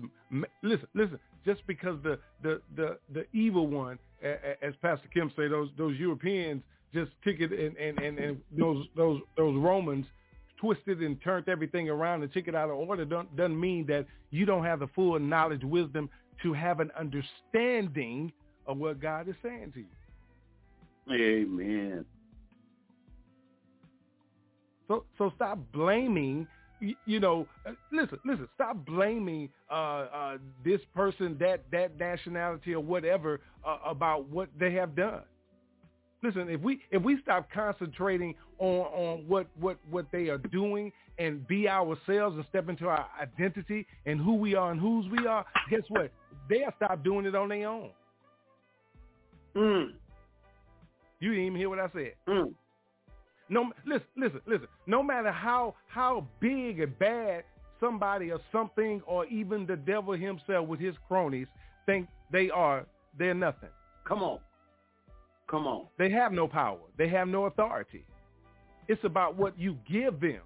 listen, listen, just because the the the, the evil one, as Pastor Kim say, those those Europeans just took it and and and, and those those those Romans twisted and turned everything around and took it out of order don't, doesn't mean that you don't have the full knowledge, wisdom to have an understanding of what God is saying to you. Amen. So so stop blaming. You know, uh, listen, listen. Stop blaming uh, uh, this person, that that nationality, or whatever uh, about what they have done. Listen, if we if we stop concentrating on on what what what they are doing and be ourselves and step into our identity and who we are and whose we are, guess what? They'll stop doing it on their own. Mm, You didn't even hear what I said. mm. No, listen, listen, listen. No matter how how big and bad somebody or something, or even the devil himself with his cronies think they are, they're nothing. Come on. Come on. They have no power. They have no authority. It's about what you give them.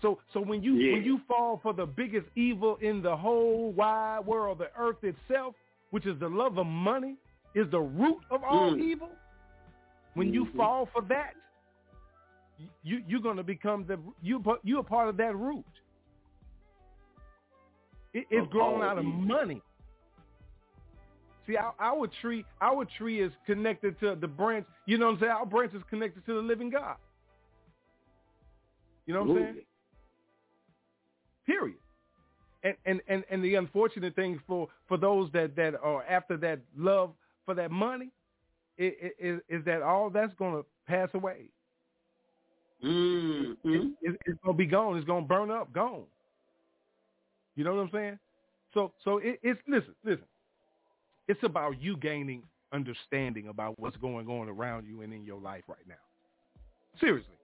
So so when you Yeah. when you fall for the biggest evil in the whole wide world, the earth itself, which is the love of money, is the root of all Mm. evil. When you Mhm. fall for that, you you're going to become the you you're a part of that root. It, it's grown out of money. See, our, our tree, our tree is connected to the branch. You know what I'm saying? Our branch is connected to the living God. You know what I'm saying? Period. And and and and the unfortunate thing for for those that that are after that love for that money, is, is, is that all that's going to pass away. Mm-hmm. It, it, it's gonna be gone. It's gonna burn up, gone. You know what I'm saying? So, so it, it's listen, listen. It's about you gaining understanding about what's going on around you and in your life right now. Seriously,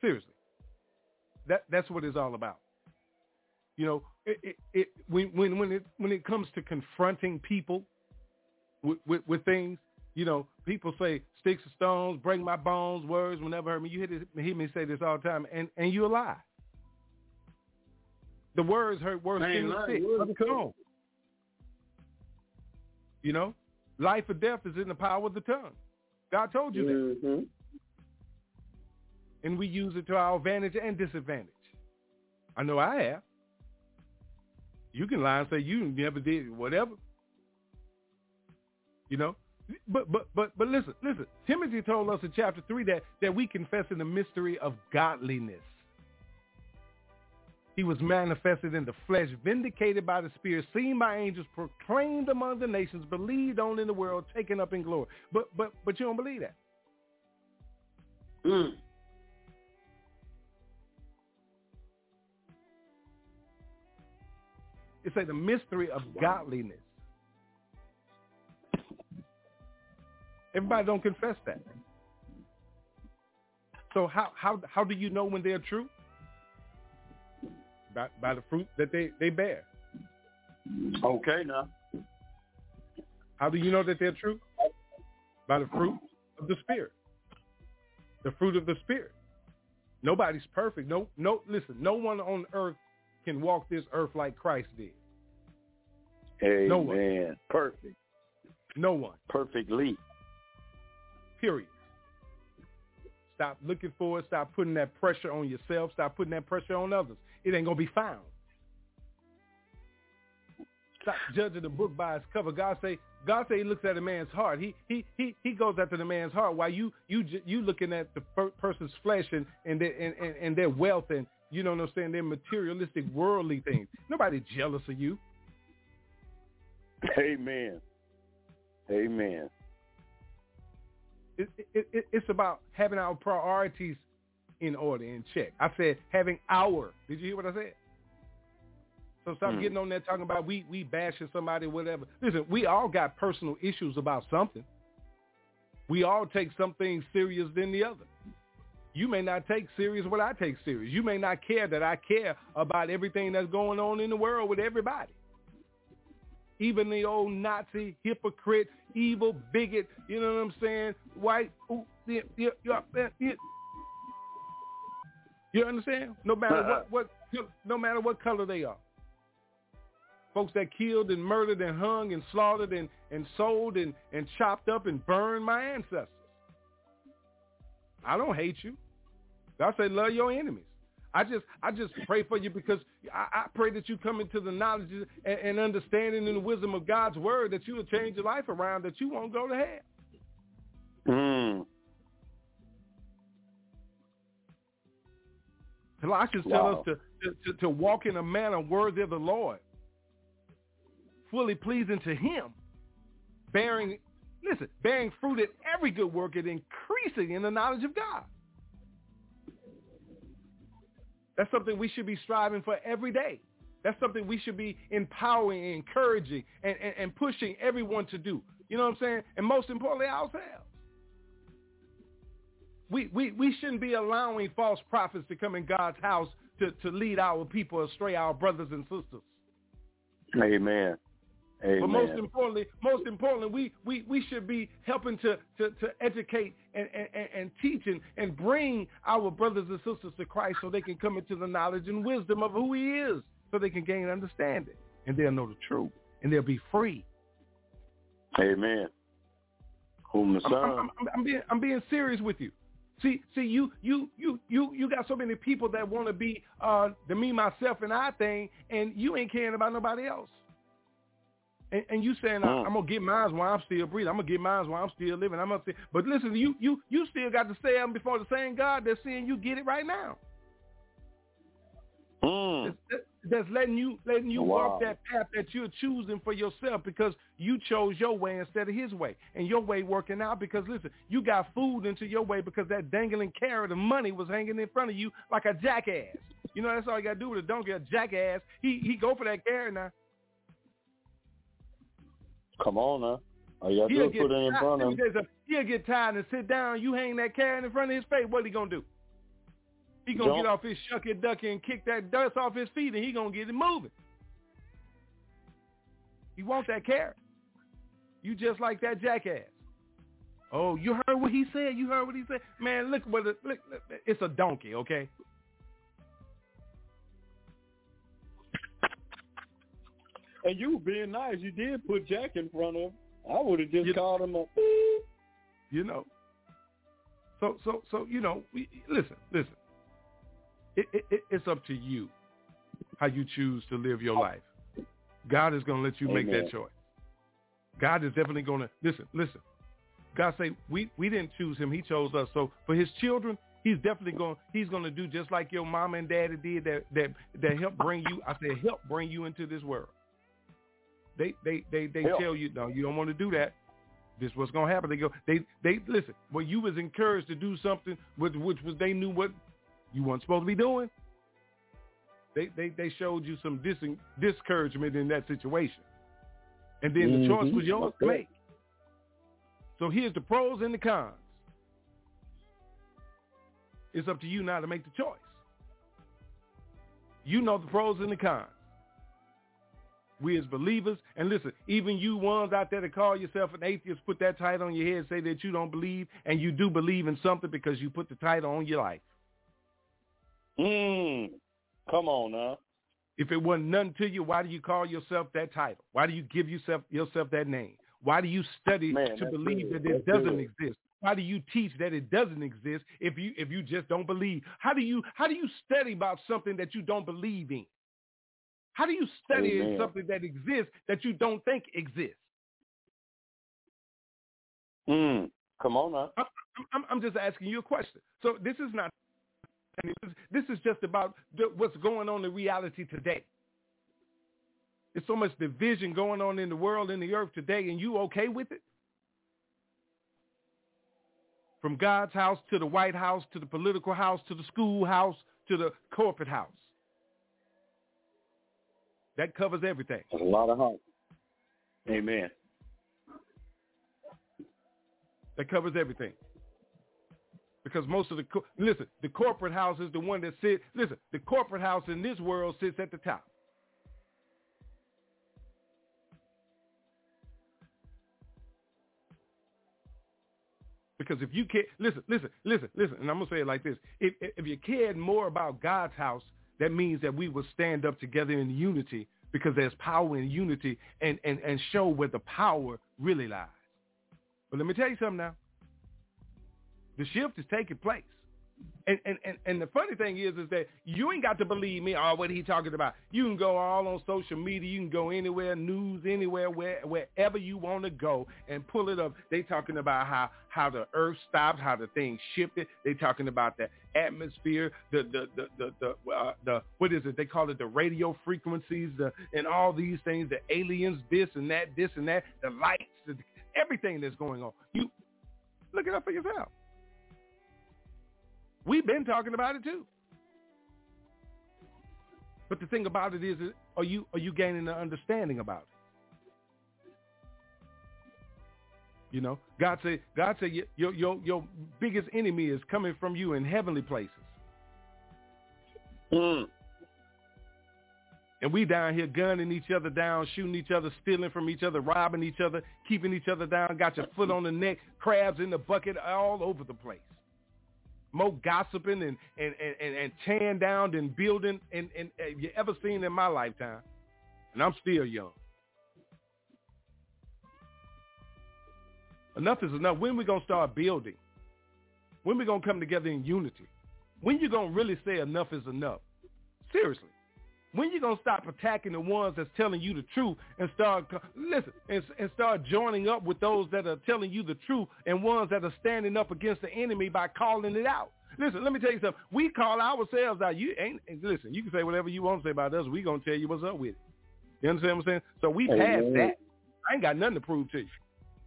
seriously. That that's what it's all about. You know, it, it, it when when when it when it comes to confronting people with, with, with things, you know, people say sticks and stones break my bones. Words will never hurt me. You hear, this, hear me say this all the time, and and you a lie. The words hurt worse than the stick. Come on. You know, life or death is in the power of the tongue. God told you that. Mm-hmm. And we use it to our advantage and disadvantage. I know I have. You can lie and say you never did whatever. You know? But but but but listen, listen. Timothy told us in chapter three that, that we confess in the mystery of godliness. He was manifested in the flesh, vindicated by the Spirit, seen by angels, proclaimed among the nations, believed on in the world, taken up in glory. But but but you don't believe that. Mm. It's like the mystery of godliness. Everybody don't confess that. So how how how do you know when they're true? By by the fruit that they, they bear. Okay, now. How do you know that they're true? By the fruit of the spirit. The fruit of the spirit. Nobody's perfect. No no listen, no one on earth can walk this earth like Christ did. Amen. No one. Perfect. No one. Perfectly. Period. Stop looking for it. Stop putting that pressure on yourself. Stop putting that pressure on others. It ain't gonna be found. Stop judging the book by its cover. God say, God say He looks at a man's heart. He he he he goes after the man's heart. While you you you looking at the per- person's flesh and and their and, and, and their wealth and you know what I'm saying, their materialistic worldly things. Nobody jealous of you. Amen. Amen. It, it, it, it's about having our priorities in order, in check. I said having our. Did you hear what I said? So stop Hmm. getting on there talking about we we bashing somebody, whatever. Listen, we all got personal issues about something. We all take some things serious than the other. You may not take serious what I take serious. You may not care that I care about everything that's going on in the world with everybody. Even the old Nazi, hypocrite, evil, bigot, you know what I'm saying? White, ooh, yeah, yeah, yeah. You understand? No matter uh-huh. what, what, no matter what color they are. Folks that killed and murdered and hung and slaughtered and, and sold and, and chopped up and burned my ancestors. I don't hate you. I say love your enemies. I just I just pray for you because I, I pray that you come into the knowledge and, and understanding and the wisdom of God's word that you will change your life around, that you won't go to hell. Mm. Colossians tell us to, to, to, to walk in a manner worthy of the Lord, fully pleasing to him, bearing, listen, bearing fruit in every good work and increasing in the knowledge of God. That's something we should be striving for every day. That's something we should be empowering, encouraging, and, and, and pushing everyone to do. You know what I'm saying? And most importantly, ourselves. We, we, we shouldn't be allowing false prophets to come in God's house to, to lead our people astray, our brothers and sisters. Amen. Amen. But most importantly, most importantly, we, we, we should be helping to, to, to educate and, and, and teach and, and bring our brothers and sisters to Christ so they can come into the knowledge and wisdom of who he is, so they can gain understanding. And they'll know the truth. And they'll be free. Amen. Whom the I'm, Son. I'm, I'm, I'm being I'm being serious with you. See, see, you you you you you got so many people that want to be uh the me, myself, and I thing, and you ain't caring about nobody else. And, and you saying Mm. I'm gonna get mine while I'm still breathing. I'm gonna get mine while I'm still living. I'm gonna say, but listen, you you you still got to stand before the same God that's seeing you get it right now. Mm. That's, that's letting you letting you Wow. walk that path that you're choosing for yourself because you chose your way instead of his way, and your way working out because listen, you got food into your way because that dangling carrot of money was hanging in front of you like a jackass. You know that's all you got to do with a donkey, a jackass. He he go for that carrot now. Come on now. All you got to do He'll is get put it in tired- front of him. He'll get tired and sit down. You hang that carrot in front of his face. What he gonna do? He gonna Jump. get off his shucky ducky and kick that dust off his feet, and he gonna get it moving. He wants that carrot. You just like that jackass. Oh, you heard what he said. You heard what he said. Man, look what it, look. look, It's a donkey, okay? And you were being nice. You did put Jack in front of him. I would have just You- called him a. You know. So so so you know. We, listen listen. It, it, it, it's up to you how you choose to live your life. God is going to let you make that choice. God is definitely going to listen. Listen. God say we we didn't choose him. He chose us. So for his children, he's definitely going. He's going to do just like your mom and daddy did. That that that helped bring you. I said help bring you into this world. They they they they Help. tell you no, you don't want to do that. This is what's going to happen. They go. They they listen. Well, you was encouraged to do something which which was they knew what you weren't supposed to be doing. They they they showed you some dis- discouragement in that situation, and then the choice Mhm. was yours to make. So here's the pros and the cons. It's up to you now to make the choice. You know the pros and the cons. We as believers, and listen, even you ones out there that call yourself an atheist, put that title on your head, say that you don't believe, and you do believe in something because you put the title on your life. Mm. Come on now. If it wasn't nothing to you, why do you call yourself that title? Why do you give yourself yourself that name? Why do you study Man, to believe good. that it That's doesn't good. exist? Why do you teach that it doesn't exist if you if you just don't believe? How do you how do you study about something that you don't believe in? How do you study Amen. something that exists that you don't think exists? Mm. Come on now. I'm, I'm, I'm just asking you a question. So this is not. This is just about the, what's going on in reality today. There's so much division going on in the world, in the earth today, and you okay with it? From God's house to the White House to the political house to the school house to the corporate house. That covers everything. There's a lot of hope. Amen. That covers everything. Because most of the co- listen, the corporate house is the one that sits. Listen, the corporate house in this world sits at the top. Because if you care, listen, listen, listen, listen, and I'm gonna say it like this: if if you cared more about God's house, that means that we will stand up together in unity because there's power in unity, and and and show where the power really lies. But let me tell you something now. The shift is taking place. And, and, and, and the funny thing is, is that you ain't got to believe me or what he talking about. You can go all on social media. You can go anywhere, news, anywhere, where, wherever you want to go and pull it up. They talking about how, how the earth stopped, how the thing shifted. They talking about the atmosphere, the, the, the, the, the, uh, the, what is it? They call it the radio frequencies, the, and all these things, the aliens, this and that, this and that, the lights, the, everything that's going on. You look it up for yourself. We've been talking about it too. But the thing about it is, are you are you gaining an understanding about it? You know, God said, God said, your your your, your biggest enemy is coming from you in heavenly places, Mm. and we down here gunning each other down, shooting each other, stealing from each other, robbing each other, keeping each other down. Got your foot on the neck, crabs in the bucket, all over the place. More gossiping and and and, and, and tearing down than building and, and have you ever seen in my lifetime. And I'm still young. Enough is enough. When we gonna start building? When we gonna come together in unity? When you gonna really say enough is enough? Seriously. When you gonna stop attacking the ones that's telling you the truth and start listen and, and start joining up with those that are telling you the truth and ones that are standing up against the enemy by calling it out? Listen, let me tell you something. We call ourselves out. You ain't listen. You can say whatever you want to say about us. We gonna tell you what's up with it. You understand what I'm saying? So we passed that. I ain't got nothing to prove to you.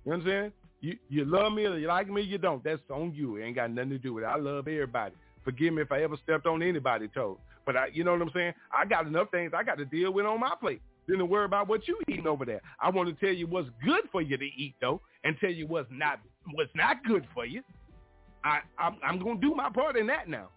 You understand? You you love me or you like me, or you don't. That's on you. It ain't got nothing to do with it. I love everybody. Forgive me if I ever stepped on anybody's toes. But I, you know what I'm saying? I got enough things I got to deal with on my plate than to worry about what you eating over there. I want to tell you what's good for you to eat though, and tell you what's not what's not good for you. I I'm, I'm gonna do my part in that now.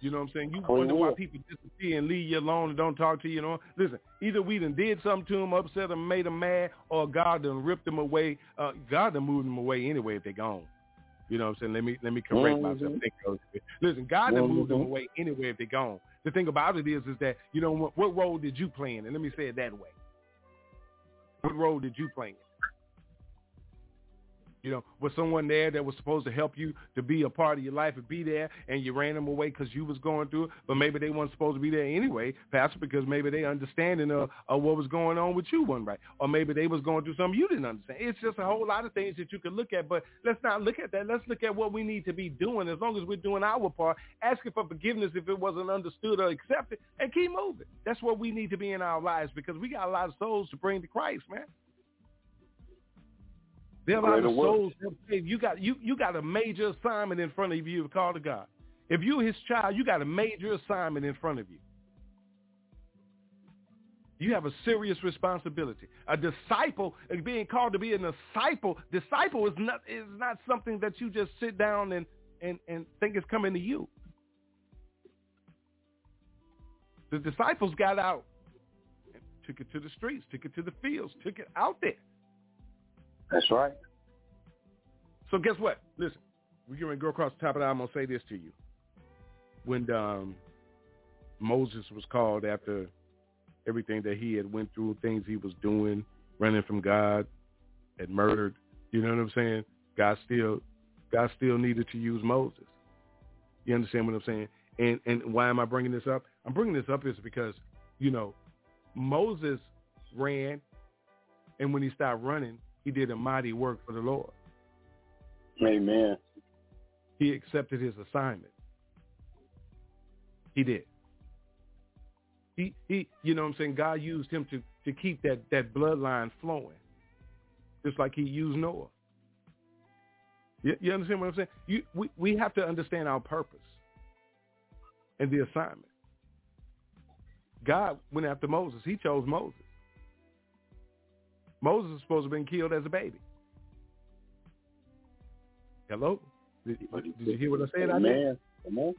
You know what I'm saying? You Oh, wonder why people disappear and leave you alone and don't talk to you. You know, listen. Either we done did something to them, upset them, made them mad, or God done ripped them away. Uh, God done moved them away anyway if they gone. You know what I'm saying? Let me let me correct myself. Mhm. Think of. Listen, God didn't move them away anywhere if they're gone. The thing about it is, is that you know what, what role did you play in? And let me say it that way. What role did you play in? You know, was someone there that was supposed to help you to be a part of your life and be there, and you ran them away because you was going through it, but maybe they weren't supposed to be there anyway, Pastor, because maybe they understanding of, of what was going on with you wasn't right, or maybe they was going through something you didn't understand. It's just a whole lot of things that you can look at, but let's not look at that. Let's look at what we need to be doing. As long as we're doing our part, asking for forgiveness if it wasn't understood or accepted, and keep moving. That's what we need to be in our lives because we got a lot of souls to bring to Christ, man. There are a lot of souls. that say You got you you got a major assignment in front of you to call to God. If you're His child, you got a major assignment in front of you. You have a serious responsibility. A disciple, being called to be a disciple, disciple is not is not something that you just sit down and and and think is coming to you. The disciples got out, and took it to the streets, took it to the fields, took it out there. That's right. So guess what? Listen, we're going to go across the top of that. I'm going to say this to you. When um, Moses was called after everything that he had went through, things he was doing, running from God, had murdered, you know what I'm saying? God still, God still needed to use Moses. You understand what I'm saying? And and why am I bringing this up? I'm bringing this up is because, you know, Moses ran, and when he stopped running, he did a mighty work for the Lord. Amen. He accepted his assignment. He did. He he you know what I'm saying? God used him to to keep that that bloodline flowing. Just like he used Noah. You, you understand what I'm saying? You we, we have to understand our purpose and the assignment. God went after Moses. He chose Moses. Moses was supposed to have been killed as a baby. Hello? Did, did you hear what I said? out there? Amen. Amen.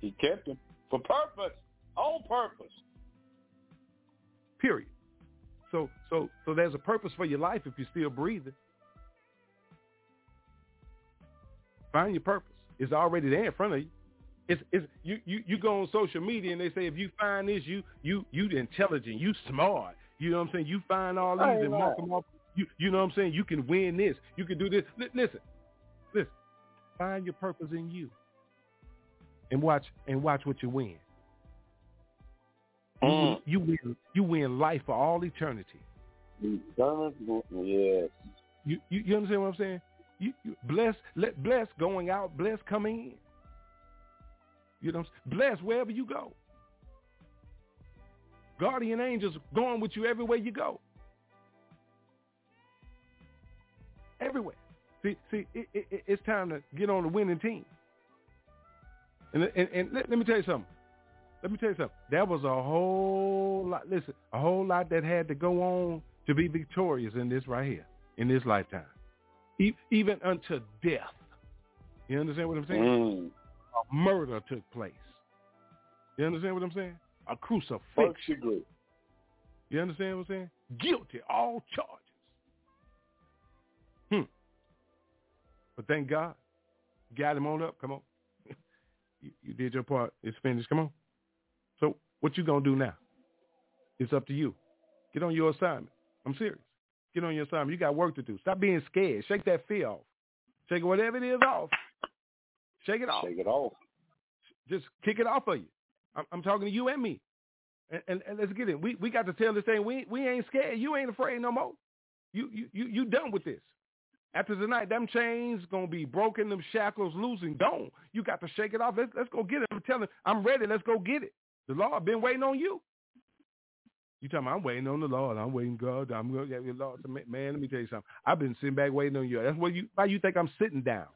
He kept him for purpose, on purpose. Period. So so so there's a purpose for your life if you're still breathing. Find your purpose. It's already there in front of you. It's it's you, you, you go on social media and they say if you find this, you you you intelligent, you smart. You know what I'm saying? You find all these and mark them off. You you know what I'm saying? You can win this. You can do this. Li- listen, listen. Find your purpose in you. And watch and watch what you win. You, win- you win you win life for all eternity. Yes. You, you you understand what I'm saying? You, you bless let bless going out, bless coming in. You know, what I'm saying? bless wherever you go. Guardian angels going with you everywhere you go. Everywhere. See, see, it, it, it- it's time to get on the winning team. And and, and let, let me tell you something. Let me tell you something. There was a whole lot. Listen, a whole lot that had to go on to be victorious in this right here, in this lifetime, e- even unto death. You understand what I'm saying? Mm. A murder took place. You understand what I'm saying? A crucifixion. You understand what I'm saying? Guilty, all charges. Hmm. But thank God, got him on up. Come on, you, you did your part. It's finished. Come on. So what you gonna do now? It's up to you. Get on your assignment. I'm serious. Get on your assignment. You got work to do. Stop being scared. Shake that fear off. Shake whatever it is off. Shake it off. Shake it off. Just kick it off of you. I'm, I'm talking to you and me. And, and, and let's get it. We we got to tell this thing. We we ain't scared. You ain't afraid no more. You you you you done with this. After tonight, them chains gonna be broken, them shackles loose and gone. You got to shake it off. Let's, let's go get it. I'm telling, I'm ready. Let's go get it. The Lord been waiting on you. You talking? About, I'm waiting on the Lord. I'm waiting God. I'm gonna get the Lord. Man, let me tell you something. I've been sitting back waiting on you. That's what you. Why you think I'm sitting down?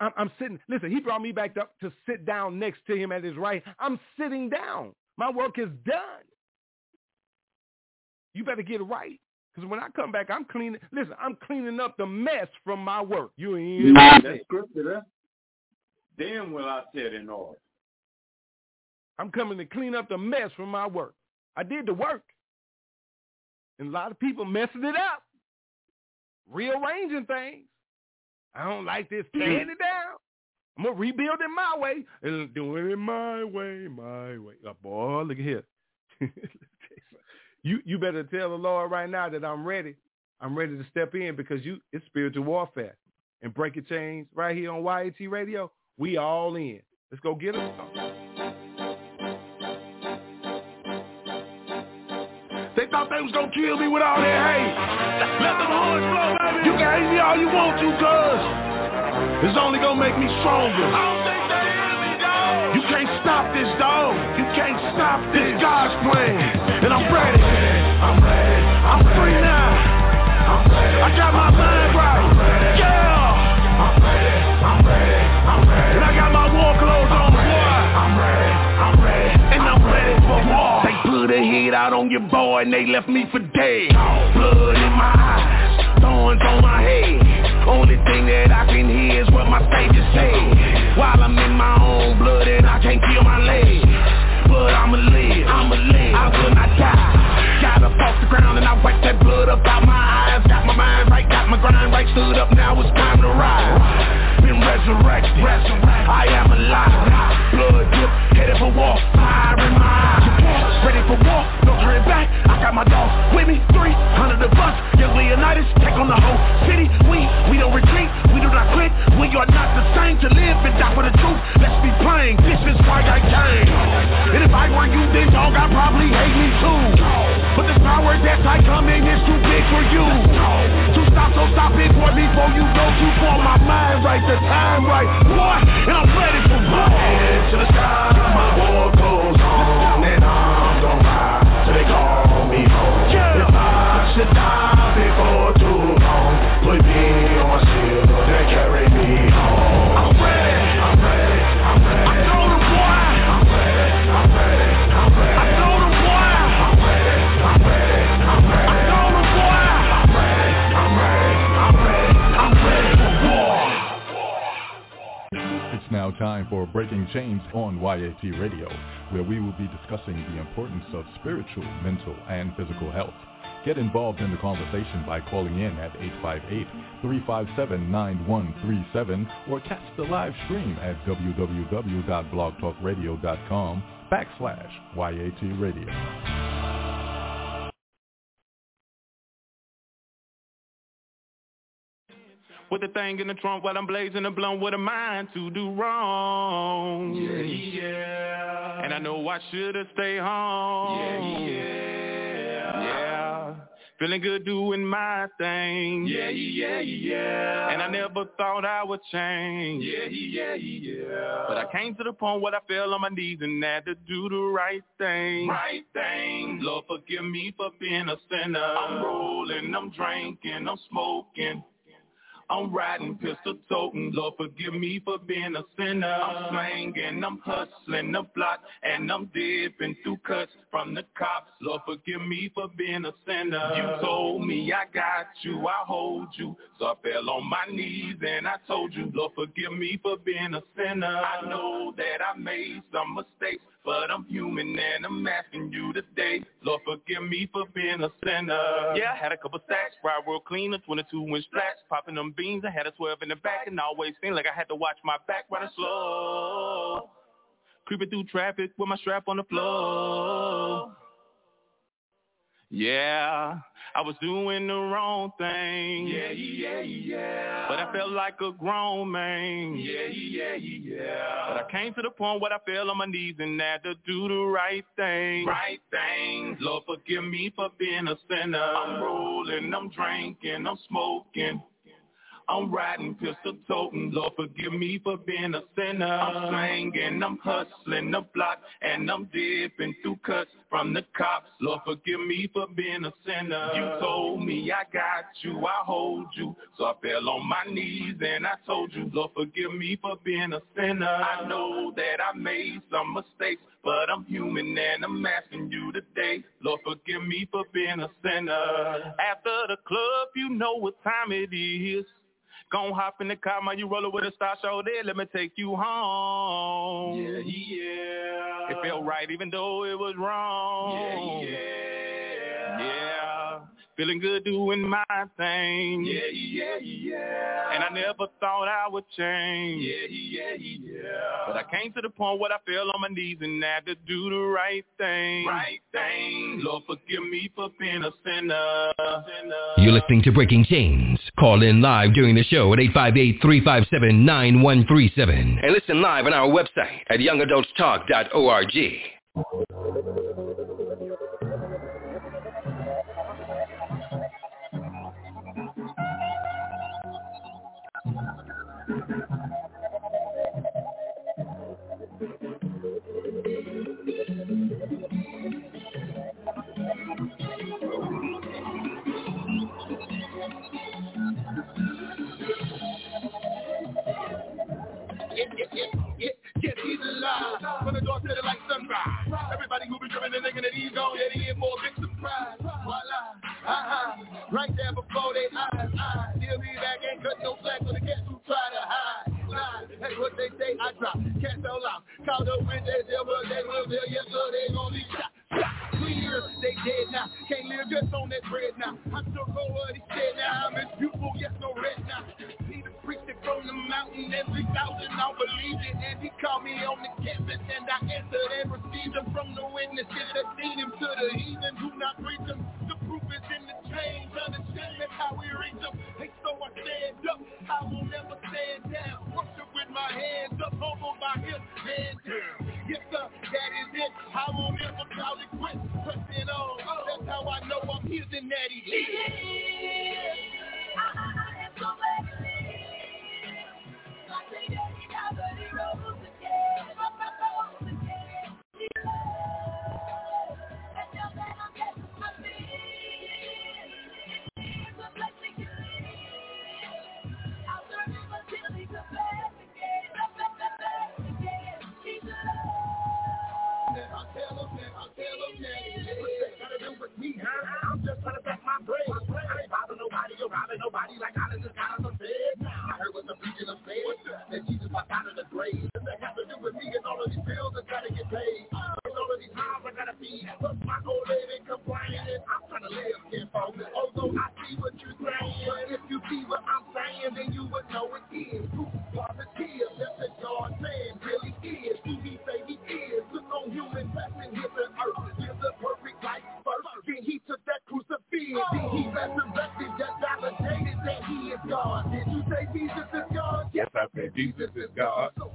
I, I'm sitting. Listen, He brought me back up to sit down next to Him at His right. I'm sitting down. My work is done. You better get it right. Because when I come back, I'm cleaning. Listen, I'm cleaning up the mess from my work. You ain't. That's scripture, there. Then will I set in order. I'm coming to clean up the mess from my work. I did the work. And a lot of people messing it up. Rearranging things. I don't like this. Mm-hmm. Tearing it down. I'm to rebuild it my way and do it my way, my way. Oh, boy, look at here. you you better tell the Lord right now that I'm ready. I'm ready to step in because you it's spiritual warfare. And break your chains right here on YAT Radio. We all in. Let's go get them. They was gonna kill me with all that hate. Let them horns flow, baby. You can hate me all you want to, cuz it's only gonna make me stronger. I don't think they hear me, dog. You can't stop this, dog. You can't stop this. God's plan, and I'm ready. Hit out on your boy and they left me for dead. Blood in my eyes, thorns on my head. Only thing that I can hear is what my savior said. While I'm in my own blood and I can't feel my legs. But I'ma live, I'ma live, I will not die. Got up off the ground and I wiped that blood up out my eyes. Got my mind right, got my grind right, stood up, now it's time to rise. Been resurrected, I am alive. Blood drip, headed for war, fire in my. Ready for war, no turning back. I got my dogs with me, 300 of us. Young Leonidas, take on the whole city. We, we don't retreat, we do not quit. We are not the same to live and die for the truth. Let's be plain, this is why I came. And if I were you, then dog, I'd probably hate me too. But the power that I come in is too big for you. To stop, so stop it, boy, before you go too far. My mind right, the time right, boy, and I'm ready for war. Head to the sky, my war should die before too long, put me on my shield and carry me home. I'm ready, I'm ready, I'm ready. I told him, boy. I'm ready, I'm ready, I'm ready. I told him, boy. I'm ready, I'm ready, I'm ready. I told him, boy. I'm ready, I'm ready, I'm ready. I'm ready for war. It's now time for Breaking Chains on YAT Radio, where we will be discussing the importance of spiritual, mental, and physical health. Get involved in the conversation by calling in at 858-357-9137 or catch the live stream at www.blogtalkradio.com backslash YAT Radio. With the thing in the trunk while I'm blazing the blunt with a mind to do wrong. Yeah, yeah. And I know I should've stayed home. Yeah, yeah. Feeling good doing my thing. Yeah, yeah, yeah. Yeah. And I never thought I would change. Yeah, yeah, yeah, yeah. But I came to the point where I fell on my knees and had to do the right thing. Right thing. Lord, forgive me for being a sinner. I'm rolling, I'm drinking, I'm smoking. I'm riding, pistol toting. Lord, forgive me for being a sinner. I'm slanging, I'm hustling the block, and I'm dipping through cuts from the cops. Lord, forgive me for being a sinner. You told me I got you, I hold you. So I fell on my knees and I told you, Lord, forgive me for being a sinner. I know that I made some mistakes. But I'm human and I'm asking you today, Lord, forgive me for being a sinner. Yeah, I had a couple stacks, ride real clean, a 22 inch flats, popping them beans. I had a 12 in the back and always seemed like I had to watch my back riding slow. Creeping through traffic with my strap on the floor. Yeah, I was doing the wrong thing. Yeah, yeah, yeah. Yeah. But I felt like a grown man. Yeah, yeah, yeah, yeah. But I came to the point where I fell on my knees and had to do the right thing. Right thing. Lord, forgive me for being a sinner. I'm rolling, I'm drinking, I'm smoking. I'm riding pistol toting, Lord forgive me for being a sinner. I'm slanging, I'm hustling the block, and I'm dipping through cuts from the cops. Lord forgive me for being a sinner. You told me I got you, I hold you, so I fell on my knees and I told you, Lord forgive me for being a sinner. I know that I made some mistakes, but I'm human and I'm asking you today, Lord forgive me for being a sinner. After the club, you know what time it is. Gon' hop in the car, man, you rollin' with a star show there, let me take you home. Yeah, yeah. It felt right even though it was wrong. Yeah, yeah. Yeah. Feeling good doing my thing. Yeah, yeah, yeah. And I never thought I would change. Yeah, yeah, yeah. But I came to the point where I fell on my knees and had to do the right thing. Right thing. Lord, forgive me for being a sinner. You're listening to Breaking Chains. Call in live during the show at 858-357-9137. And listen live on our website at youngadultstalk.org. and thinking that he in for big surprise. Voila, uh-huh, right there before they eyes, eyes. He'll be back, ain't cut no slack for the cats who try to hide. Lie, that's what they say, I drop. Cats all out, call the wind, they but they will, they yes, sir, they gon' be shot. Clear, they dead now. Can't live just on that bread now. I still go what he said now. I'm as beautiful, yes, no red now. Peter preached it from the mountain, every thousand I believed it. And he called me on the campus, and I answered and received him from the witnesses that seen him to the heathen. Do not preach him. The proof is in the change. Understand that's how we reach him. Hey, so I stand up. I will never stand down. Worship with my hands up, humble by him, hands down. Yes, sir, that is it. I will never call it quit. Pressing on. That's how I know I'm his and that he lives. Nobody like I just got on the bed. I heard what the preaching of said, that Jesus walked out of the grave. That have to do with me and all of these bills that gotta get paid. And all of these times I gotta feed. Plus my old lady complaining. I'm trying to live here, folks. Although I see what you're saying, but if you see what I'm saying, then you would know it is. Jesus is God? Yes, I said Jesus is God. So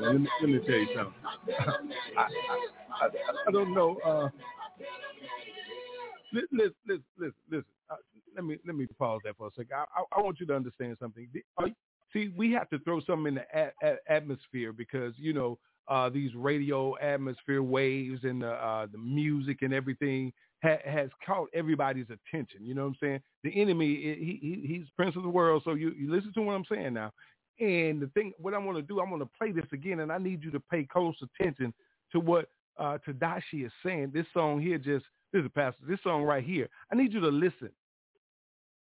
let me, let me tell you something. I, I, I, don't know. Uh, listen, listen, listen, listen. Uh, let me let me pause that for a second. I, I, I want you to understand something. See, we have to throw something in the a, a, atmosphere because you know uh, these radio atmosphere waves and the uh, the music and everything ha- has caught everybody's attention. You know what I'm saying? The enemy, he, he he's prince of the world. So you you listen to what I'm saying now. And the thing, what I'm going to do, I'm going to play this again, and I need you to pay close attention to what uh, Tedashii is saying. This song here just, this is pastor, this song right here. I need you to listen.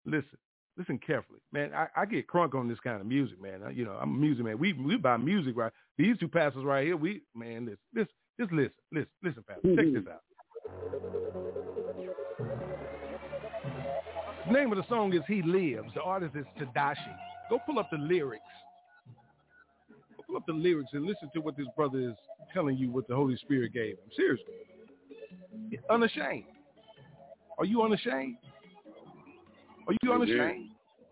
Listen. Listen carefully, man. I, I get crunk on this kind of music, man. I, you know, I'm a music man. We we buy music, right? These two pastors right here, we man, listen, listen, just listen, listen, listen, pastor. Check this out. The name of the song is He Lives. The artist is Tedashii. Go pull up the lyrics. Go pull up the lyrics and listen to what this brother is telling you what the Holy Spirit gave him. Seriously. Unashamed. Are you unashamed? Are you unashamed?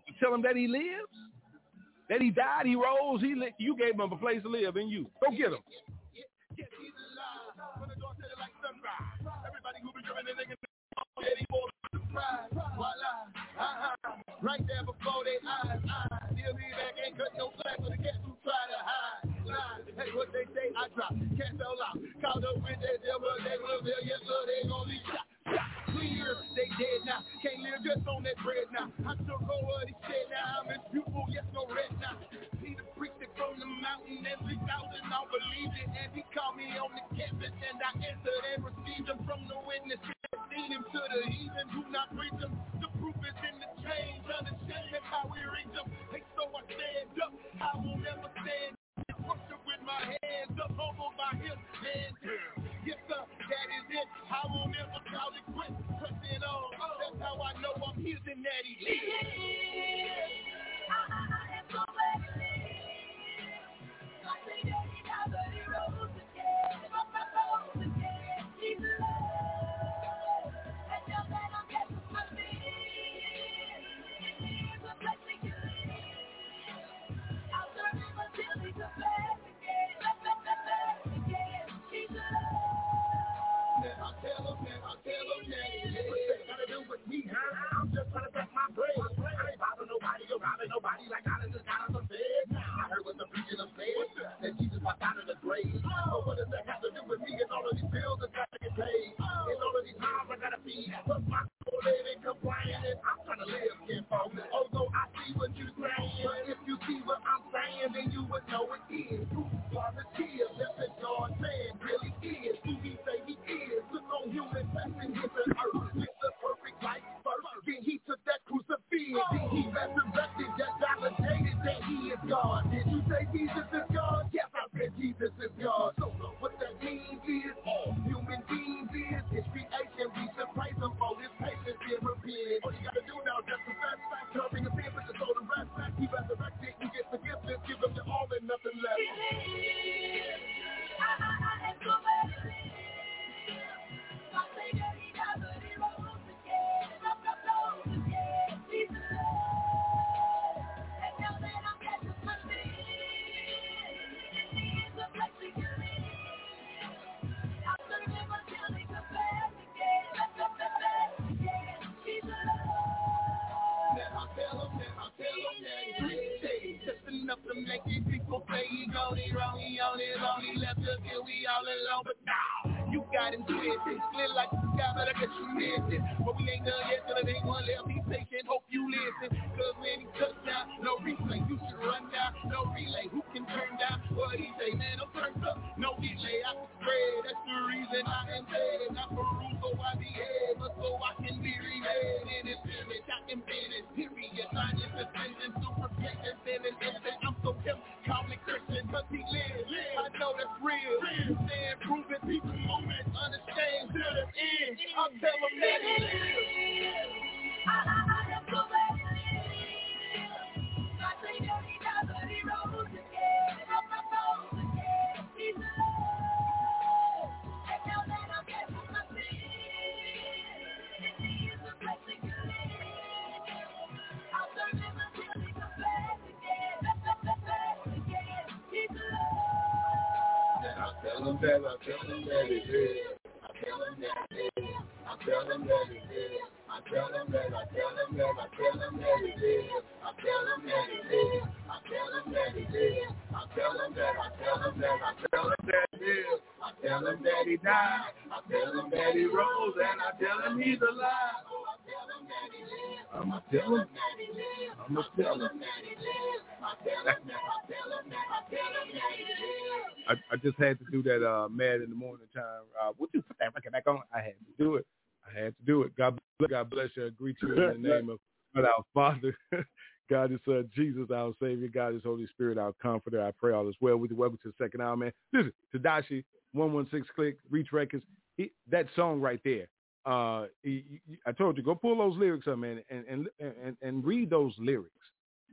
You tell him that he lives? That he died, he rose, he li- you gave him a place to live in you. Go get him. Right there before they eyes, back, cut slack for the cats who try to hide. Hey, what they say, I drop. Can't sell out. They they. Clear, they dead now. Can't live just on that bread now. I took over the shit now. I'm pupil, yes, no red now. It from the mountain and 3,000 all believed it. And he called me on the campus and I answered and received him from the witness. Him to the heathen, do not preach him. The is in the change. Understand that's how we reach them. Hey, so I stand up. I will never stand. Worship with my hands up, humble my hips, hands Yes, sir, that is it. I will never call it quit. Pressing on. That's how I know I'm his and that he lives. I'm said, that Jesus walked out of the grave. Oh, but what does that have to do with me? It's all of these bills that got to get paid. It's all of these times I gotta feed. Put my soul in and complaining. I'm trying to live again, folks. Although I see what you're saying, but if you see what I'm saying, then you would know it is. The tears the God man really is? Who he say he is? Look on human flesh and hit the earth. With the perfect life first. Then he took that crucifix. Then he resurrected that validated that he is God. Did you say Jesus is he wrong, he on it, wrong, left us here, we all alone, but now you got him twisted, split like the sky, but I guess you missed it. But we ain't done yet, till there ain't one left, be patient, hope you listen, cause when he touch down, no replay, you should run down, no relay, who can turn down what he say, man, I'm turned up, no delay, I can spread, that's the reason I am dead, not for rules, so I be head, but so I can be remade. In his image, I am finished, period, not in defending, super patient, and cause he lives, I know that's real, stand proving people understand to the end, I'll tell them. Tell him that, I tell him that it is. I tell him that it is. I tell him that it is. I tell him that, I tell him that, I tell him that it is. I tell him that it is. I tell him that it is. I tell him that, I tell him that, I tell him that it is. I tell him that he died. I tell him that he rose, and I tell him he's alive. I'ma tell him. I'ma tell him. I, I just had to do that uh mad in the morning time. Uh would you put that record back on? I had to do it. I had to do it. God bless, God bless you. I greet you in the name of God our Father, God is Son, Jesus our Savior, God is Holy Spirit, our Comforter. I pray all is well with you. Welcome to the second hour, man. Listen, Tedashii, one one six Clique, Reach Records. He, that song right there. Uh, I told you go pull those lyrics up, man, and and and, and read those lyrics.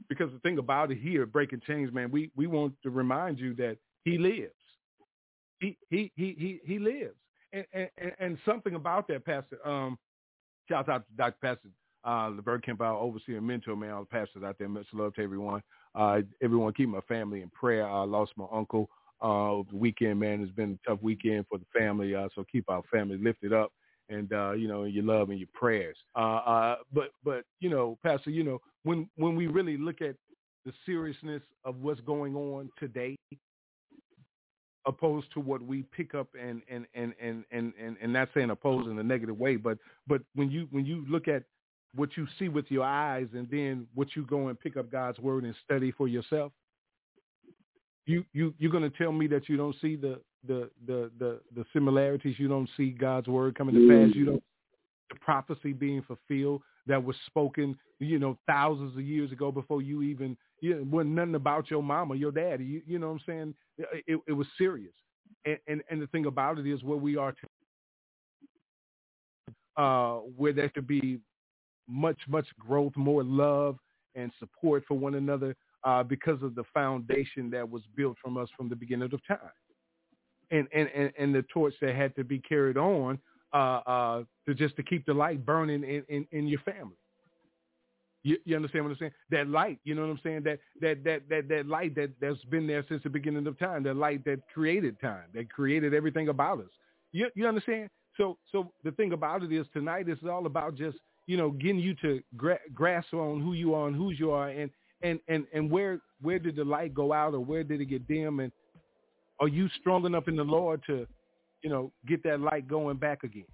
Because the thing about it here, Breaking Chains, man, we we want to remind you that He lives. He he he he he lives. And and, and- something about that, Pastor. Um, shout out to Dr. Pastor uh, Levert Kemp, our overseer and mentor, man, all the pastors out there. Much love to everyone. Uh, everyone keep my family in prayer. I lost my uncle uh, over the weekend, man. It's been a tough weekend for the family, uh, so keep our family lifted up and uh, you know, your love and your prayers. Uh, uh, but but you know, Pastor, you know, when when we really look at the seriousness of what's going on today, opposed to what we pick up and and and and and and, and not saying opposed in a negative way, but but when you when you look at what you see with your eyes and then what you go and pick up God's word and study for yourself, you you you're going to tell me that you don't see the the the the the similarities, you don't see God's word coming to pass, you don't the prophecy being fulfilled that was spoken, you know, thousands of years ago before you even, you know, wasn't nothing about your mama, your daddy. You, you know what I'm saying? It, it was serious. And, and, and the thing about it is where we are, to, uh, where there could be much, much growth, more love and support for one another uh, because of the foundation that was built from us from the beginning of time. And, and, and, and the torch that had to be carried on uh, uh, to just to keep the light burning in, in, in your family. You, you understand what I'm saying? That light, you know what I'm saying? That that that that that light that that's been there since the beginning of time. That light that created time, that created everything about us. You you understand? So so the thing about it is tonight is all about just you know getting you to gra- grasp on who you are and whose you are, and and and and where where did the light go out or where did it get dim, and are you strong enough in the Lord to you know get that light going back again?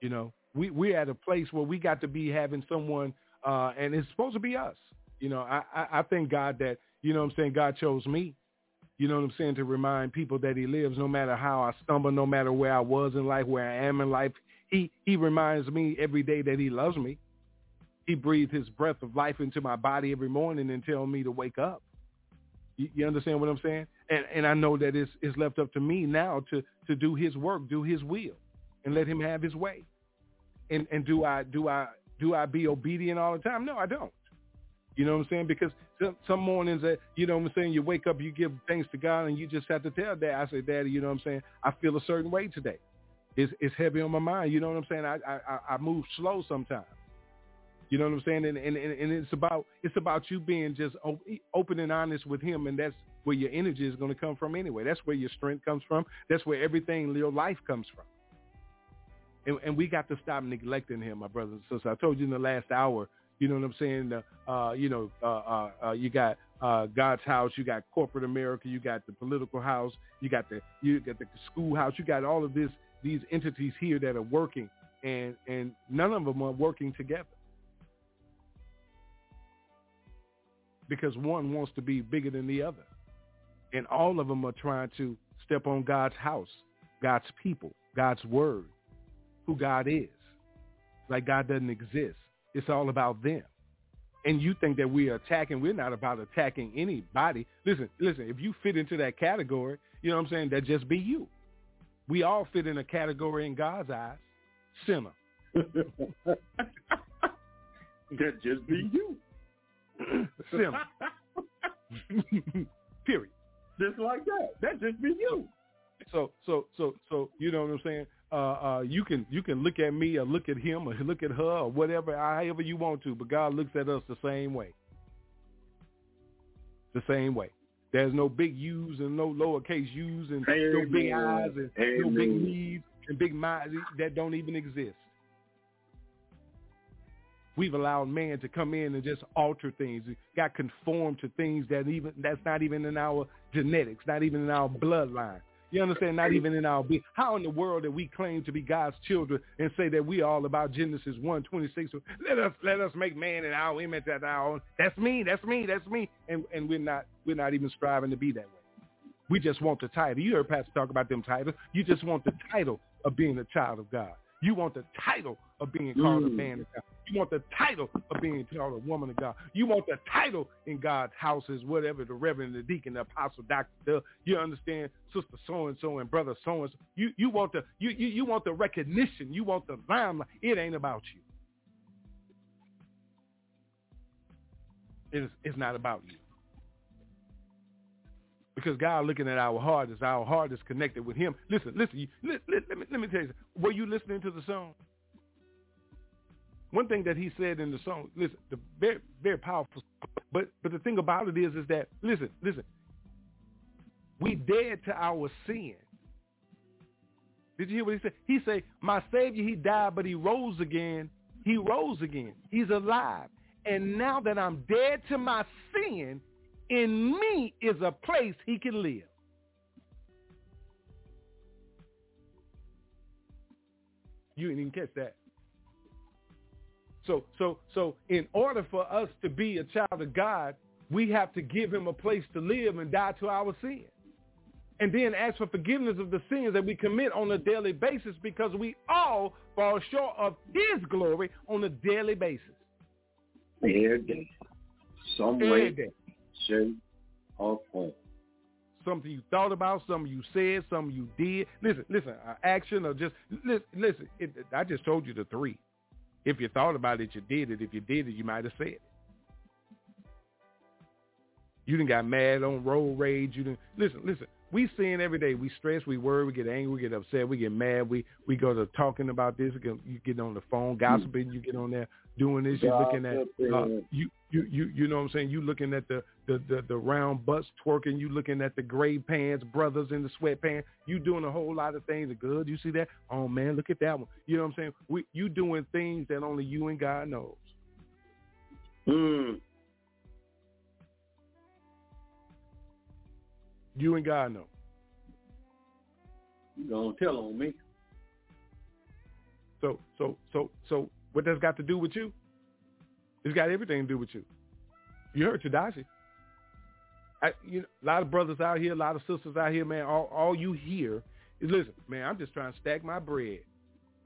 You know, we we're at a place where we got to be having someone, uh, and it's supposed to be us. You know, I, I I thank God that you know what I'm saying God chose me. You know what I'm saying to remind people that He lives, no matter how I stumble, no matter where I was in life, where I am in life. He He reminds me every day that He loves me. He breathed His breath of life into my body every morning and tell me to wake up. You, you understand what I'm saying? And and I know that it's it's left up to me now to to do His work, do His will, and let Him have His way. And and do I do I do I be obedient all the time? No, I don't. You know what I'm saying? Because some, some mornings that you know what I'm saying, you wake up, you give thanks to God, and you just have to tell Dad. I say, Daddy, you know what I'm saying? I feel a certain way today. It's it's heavy on my mind. You know what I'm saying? I I, I move slow sometimes. You know what I'm saying? And, and and it's about it's about you being just open and honest with Him, and that's where your energy is going to come from anyway. That's where your strength comes from. That's where everything your life comes from. And, and we got to stop neglecting Him, my brothers and sisters. I told you in the last hour. You know what I'm saying? Uh, uh, you know, uh, uh, uh, you got God's house, you got corporate America, you got the political house, you got the you got the schoolhouse, you got all of this these entities here that are working, and and none of them are working together. Because one wants to be bigger than the other. And all of them are trying to step on God's house, God's people, God's word, who God is. Like God doesn't exist. It's all about them. And you think that we are attacking, we're not about attacking anybody. Listen, listen, if you fit into that category, you know what I'm saying, that just be you. We all fit in a category in God's eyes. Sinner. that just be you. Simple. Period. Just like that. That just be you. So so so so you know what I'm saying? Uh uh you can you can look at me or look at him or look at her or whatever, however you want to, but God looks at us the same way. The same way. There's no big U's and no lowercase U's and no big I's and no big me's and big minds that don't even exist. We've allowed man to come in and just alter things. We got conformed to things that even that's not even in our genetics, not even in our bloodline. You understand? Not even in our be. How in the world that we claim to be God's children and say that we all about Genesis one twenty six? Let us let us make man in our image at our own. That's me. That's me. That's me. And and we're not we're not even striving to be that way. We just want the title. You heard Pastor talk about them titles. You just want the title of being a child of God. You want the title of being called a Mm. man of God. You want the title of being called a woman of God. You want the title in God's houses, whatever the reverend, the deacon, the apostle, doctor. The, you understand, sister so and so and brother so and so. You you want the you, you you want the recognition. You want the limelight. It ain't about you. It is it's not about you. Because God looking at our heart as our heart is connected with him. Listen, listen, you, let, let, let me, let me tell you, something. were you listening to the song? One thing that he said in the song, listen, the very, very powerful, but, but the thing about it is, is that, listen, listen, we dead to our sin. Did you hear what he said? He said, my Savior, he died, but he rose again. He rose again. He's alive. And now that I'm dead to my sin, in me is a place he can live. You didn't even catch that. So, so, so in order for us to be a child of God, we have to give him a place to live and die to our sin. And then ask for forgiveness of the sins that we commit on a daily basis because we all fall short of his glory on a daily basis. Every day. Some Every way, day. Form. Something you thought about, something you said, something you did. Listen, listen, uh, action or just, listen, listen it, I just told you the three. If you thought about it, you did it. If you did it, you might have said it. You didn't got mad on road rage. You didn't listen. Listen, we sin every day. We stress. We worry. We get angry. We get upset. We get mad. We we go to talking about this. You get- on the phone gossiping. You get on there doing this. You're looking at uh, you you you you know what I'm saying. You looking at the the the, the round butts twerking. You looking at the gray pants brothers in the sweatpants. You doing a whole lot of things. Good. You see that? Oh man, look at that one. You know what I'm saying? We you doing things that only you and God knows. Mm. You and God know. You don't tell on me. So so so so what that's got to do with you? It's got everything to do with you. You heard Tedashii. I, you know, a lot of brothers out here, a lot of sisters out here, man. All all you hear is listen, man. I'm just trying to stack my bread.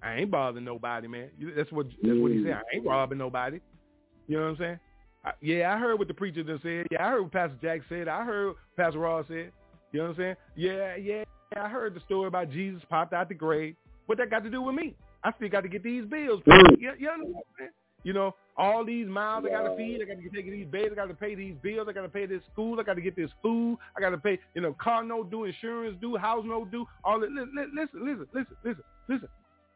I ain't bothering nobody, man. That's what that's what he said. I ain't robbing nobody. You know what I'm saying? I, yeah, I heard what the preacher just said. Yeah, I heard what Pastor Jack said. I heard what Pastor Ross said. You know what I'm saying? Yeah, yeah. yeah. I heard the story about Jesus popped out the grave. What that got to do with me? I still got to get these bills. paid. Mm. You, you understand? what I'm saying? You know, all these miles I got to feed. I got to take these babies. I got to pay these bills. I got to pay this school. I got to get this food. I got to pay, you know, car note due, insurance due, house note due. All that. Listen, listen, listen, listen, listen, listen.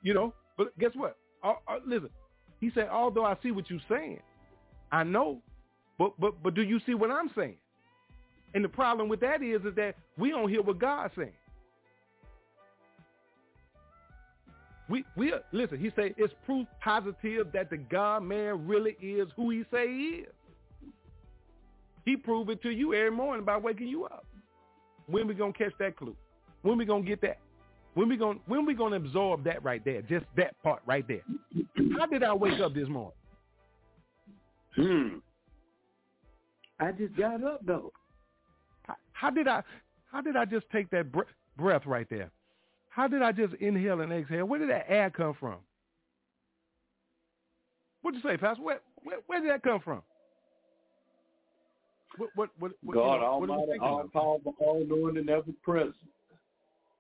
You know, but guess what? Uh, uh, listen, he said, although I see what you're saying, I know, but but but do you see what I'm saying? And the problem with that is, is that we don't hear what God's saying. We we listen. He say it's proof positive that the God man really is who he say he is. He prove it to you every morning by waking you up. When we gonna catch that clue? When we gonna get that? When we gonna when we gonna absorb that right there? Just that part right there. How did I wake up this morning? Hmm. I just got up though. How, how did I how did I just take that br- breath right there? How did I just inhale and exhale? Where did that air come from? What'd you say, Pastor? Where, where, where did that come from? What, what, what, what, you God know, what Almighty, all powerful, all knowing, and ever present.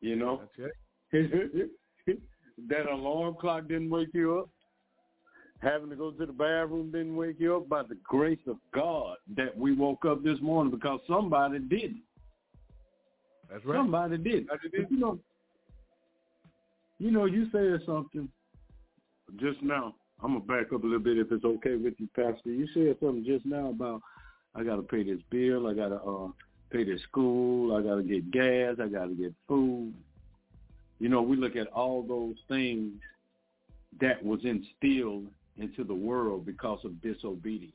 You know, that alarm clock didn't wake you up. Having to go to the bathroom didn't wake you up. By the grace of God, that we woke up this morning because somebody didn't. That's right. Somebody did. That's it. You know, you know, you said something just now. I'm gonna back up a little bit if it's okay with you, Pastor. You said something just now about I gotta pay this bill, I gotta uh pay this school. I got to get gas. I got to get food. You know, we look at all those things that was instilled into the world because of disobedience.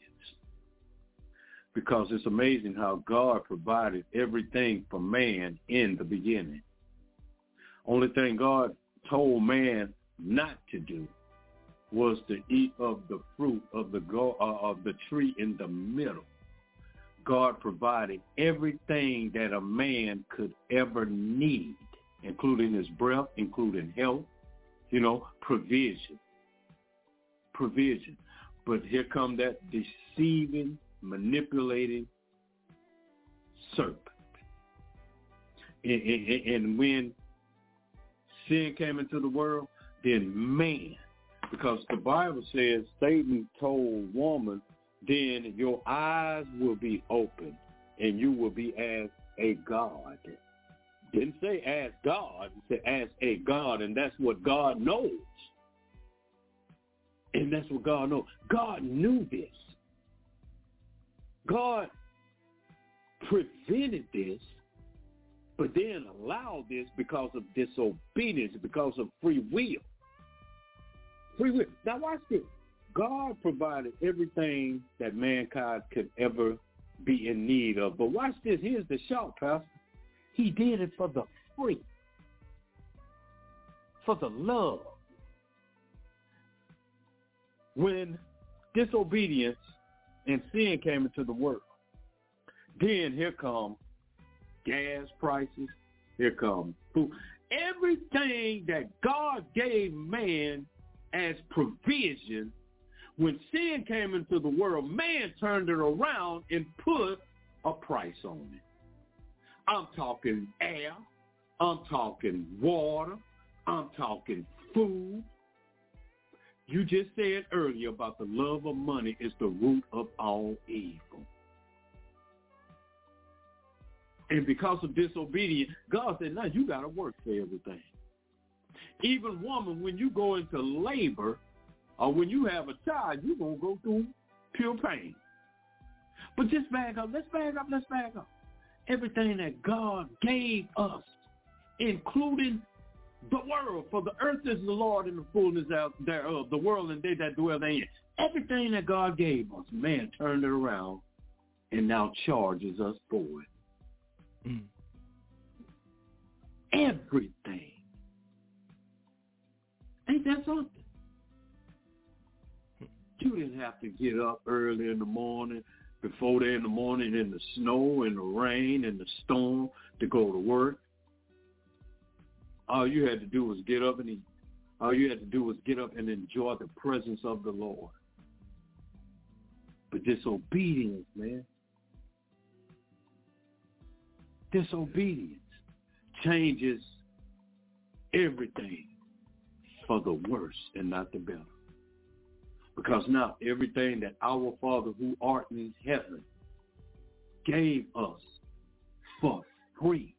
Because it's amazing how God provided everything for man in the beginning. Only thing God told man not to do was to eat of the fruit of the go, uh, of the tree in the middle. God provided everything that a man could ever need, including his breath, including health, you know, provision. Provision. But here come that deceiving, manipulating serpent. And, and, and when sin came into the world, then man, because the Bible says Satan told woman, then your eyes will be open and you will be as a God. Didn't say as God, it said as a God, and that's what God knows. And that's what God knows. God knew this. God prevented this, but then allow this because of disobedience, because of free will. Free will. Now watch this. God provided everything that mankind could ever be in need of. But watch this. Here's the shock, Pastor. He did it for the free, for the love. When disobedience and sin came into the world, then here come gas prices, here comes food. Everything that God gave man as provision, when sin came into the world, man turned it around and put a price on it. I'm talking air. I'm talking water. I'm talking food. You just said earlier about the love of money is the root of all evil. And because of disobedience, God said, now you got to work for everything. Even woman, when you go into labor or when you have a child, you're going to go through pure pain. But just back up. Let's back up. Let's back up. Everything that God gave us, including the world, for the earth is the Lord and the fullness thereof, uh, the world and they that dwell therein. Everything that God gave us, man turned it around and now charges us for it. Mm. Everything. Ain't that something? You didn't have to get up early in the morning, before day in the morning in the snow and the rain and the storm to go to work. All you had to do was get up and eat. All you had to do was get up and enjoy the presence of the Lord. But disobedience, man, disobedience changes everything for the worse and not the better. Because now everything that our Father who art in heaven gave us for free,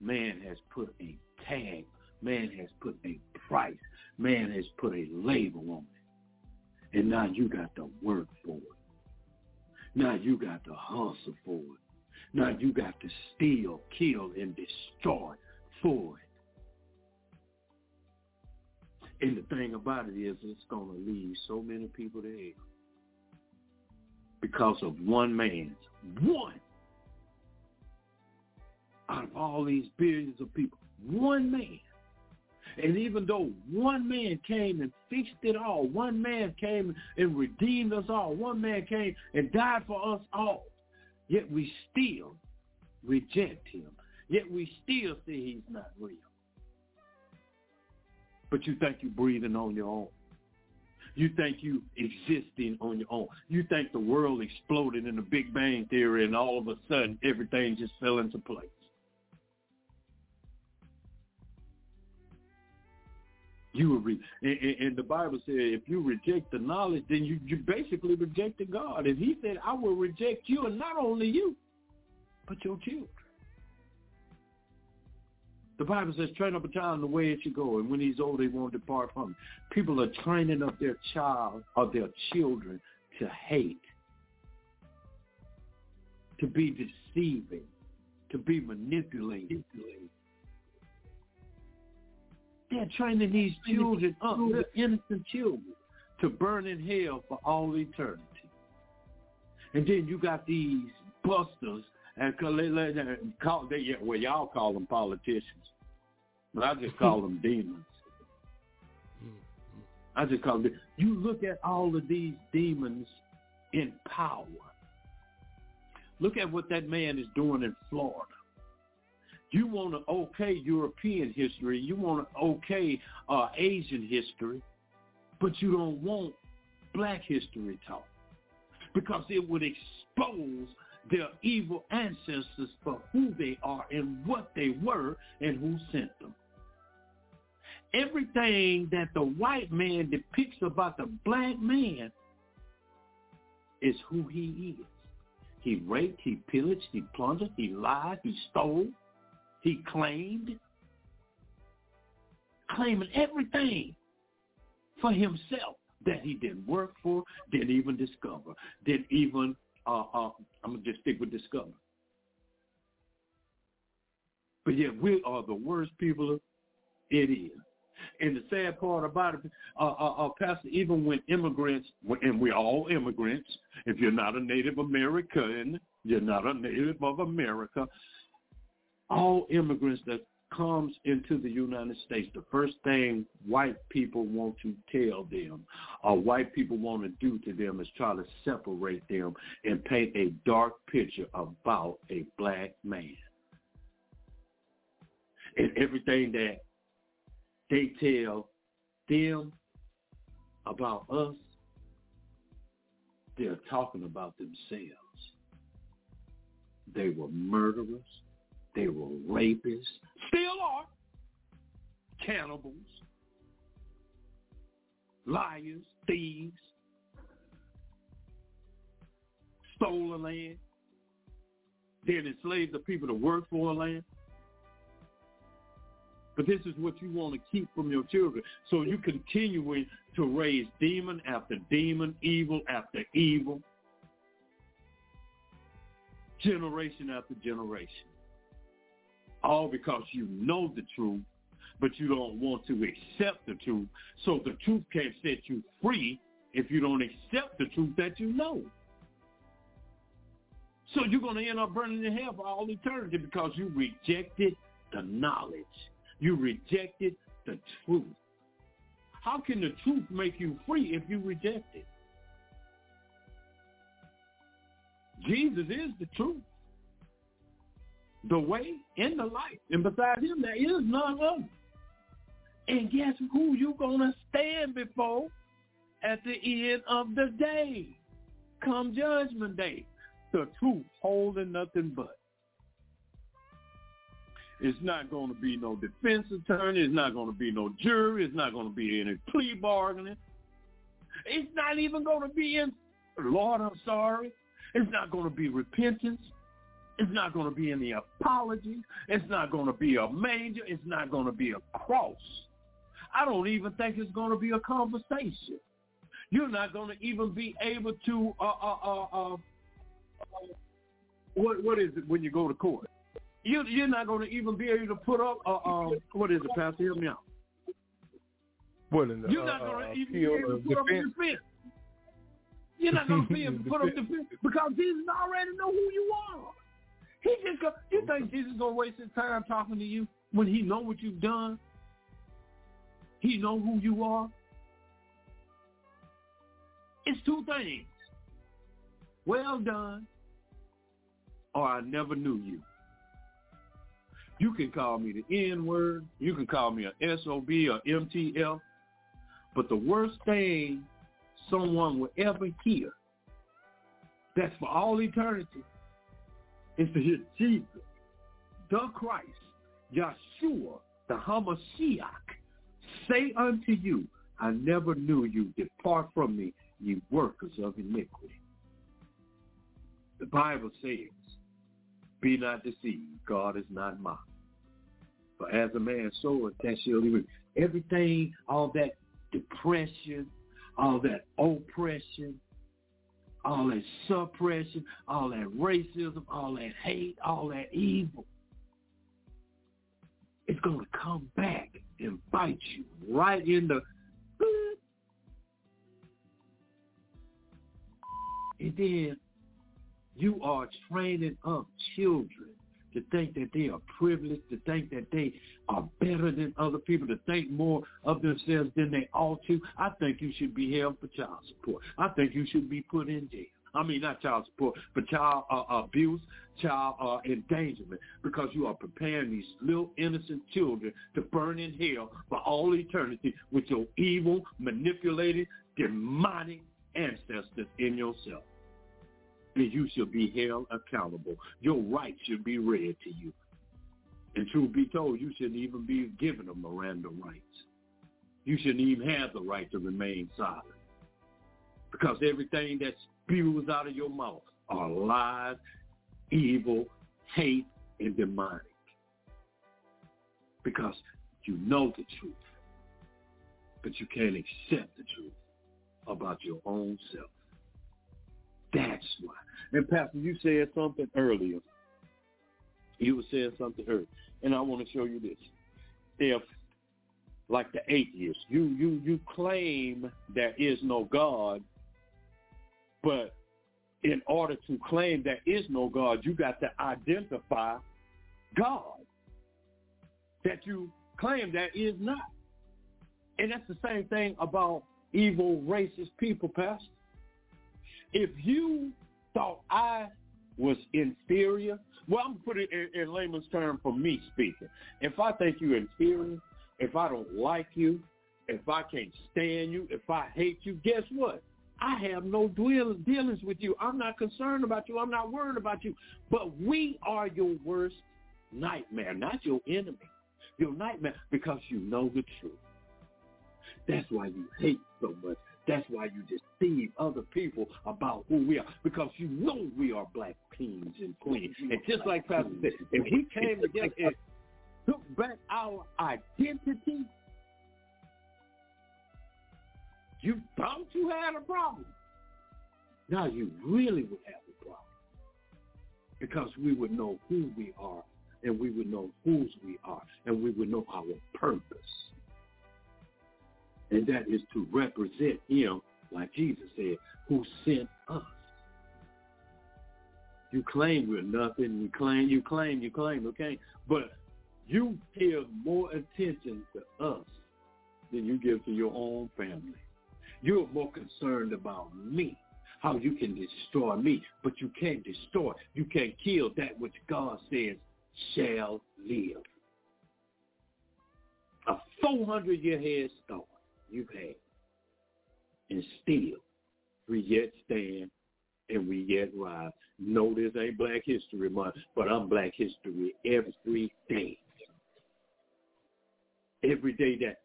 man has put a tag, man has put a price, man has put a label on it. And now you got to work for it. Now you got to hustle for it. Now you got to steal, kill, and destroy for it. And the thing about it is it's going to leave so many people to hell because of one man's, one out of all these billions of people, one man. And even though one man came and fixed it all, one man came and redeemed us all, one man came and died for us all, Yet we still reject him. Yet we still say he's not real. But you think you're breathing on your own. You think you existing on your own. You think the world exploded in the Big Bang Theory and all of a sudden everything just fell into place. You read, and, and, the Bible said, if you reject the knowledge, then you, you basically rejected God. And he said, I will reject you, and not only you, but your children. The Bible says, train up a child in the way it should go, and when he's old, he won't depart from it. People are training up their child or their children to hate, to be deceiving, to be manipulated. They're training these children uh, up, they're innocent children, to burn in hell for all eternity. And then you got these busters, and call, they, well, y'all call them politicians, but I just call them demons. I just call them. You look at all of these demons in power. Look at what that man is doing in Florida. You want to okay European history. You want to okay uh, Asian history, but you don't want black history taught because it would expose their evil ancestors for who they are and what they were and who sent them. Everything that the white man depicts about the black man is who he is. He raped, he pillaged, he plundered, he lied, he stole, he claimed, claiming everything for himself that he didn't work for, didn't even discover, didn't even, uh, uh, I'm going to just stick with discover. But yet we are the worst people it is. And the sad part about it, uh, uh, uh, Pastor, even when immigrants, and we're all immigrants, if you're not a Native American, you're not a native of America, all immigrants that comes into the United States, the first thing white people want to tell them or white people want to do to them is try to separate them and paint a dark picture about a black man. And everything that they tell them about us, they're talking about themselves. They were murderers. They were rapists. Still are. Cannibals. Liars. Thieves. Stole the land. Then enslaved the people to work for a land. But this is what you want to keep from your children. So you continuing to raise demon after demon, evil after evil, generation after generation. All because you know the truth, but you don't want to accept the truth. So the truth can't set you free if you don't accept the truth that you know. So you're going to end up burning in hell for all eternity because you rejected the knowledge. You rejected the truth. How can the truth make you free if you reject it? Jesus is the truth, the way, and the life. And beside him, there is none other. And guess who you're going to stand before at the end of the day? Come judgment day. The truth holding nothing but. It's not going to be no defense attorney. It's not going to be no jury. It's not going to be any plea bargaining. It's not even going to be in, Lord, I'm sorry. It's not going to be repentance. It's not going to be any apology. It's not going to be a manger. It's not going to be a cross. I don't even think it's going to be a conversation. You're not going to even be able to, uh, uh, uh, uh, what, what is it when you go to court? You, you're not going to even be able to put up, uh, what is it, Pastor? Help me out. What in the, You're not uh, going to even be able to put up a defense? defense. You're not going to be able to put up defense because Jesus already know who you are. He just go, you think Jesus gonna waste his time talking to you when he know what you've done? He know who you are. It's two things. Well done, or I never knew you. You can call me the N-word. You can call me a SOB or MTF. But the worst thing someone will ever hear, that's for all eternity, is to hear Jesus, the Christ, Yeshua, the Hamashiach, say unto you, I never knew you. Depart from me, ye workers of iniquity. The Bible says, be not deceived. God is not mocked. For as a man soweth, that shall he reap. Everything, all that depression, all that oppression, all that suppression, all that racism, all that hate, all that evil. It's going to come back and bite you right in the and then you are training up children to think that they are privileged, to think that they are better than other people, to think more of themselves than they ought to. I think you should be held for child support. I think you should be put in jail. I mean, not child support, but child uh, abuse, child uh, endangerment, because you are preparing these little innocent children to burn in hell for all eternity with your evil, manipulated, demonic ancestors in yourself you shall be held accountable. Your rights should be read to you. And truth be told, you shouldn't even be given a Miranda rights. You shouldn't even have the right to remain silent. Because everything that spews out of your mouth are lies, evil, hate, and demonic. Because you know the truth, but you can't accept the truth about your own self. That's why. And Pastor, you said something earlier. You were saying something earlier, and I want to show you this. If, like the atheist, you you you claim there is no God, but in order to claim there is no God, you got to identify God that you claim there is not. And that's the same thing about evil, racist people, Pastor. If you thought I was inferior, well, I'm put it in, in layman's term for me speaking. If I think you're inferior, if I don't like you, if I can't stand you, if I hate you, guess what? I have no dealings with you. I'm not concerned about you. I'm not worried about you. But we are your worst nightmare, not your enemy. Your nightmare because you know the truth. That's why you hate so much. That's why you deceive other people about who we are because you know we are black kings and queens. And just like Pastor said, if he came together and took back our identity, you thought you had a problem. Now you really would have a problem because we would know who we are and we would know whose we are and we would know our purpose and that is to represent him, like Jesus said, who sent us. You claim we're nothing. You claim, you claim, you claim, okay? But you give more attention to us than you give to your own family. You're more concerned about me, how you can destroy me, but you can't destroy, you can't kill that which God says shall live. A 400-year head start you've had. And still, we yet stand and we yet rise. No, this ain't Black History Month, but I'm Black History every day. Every day that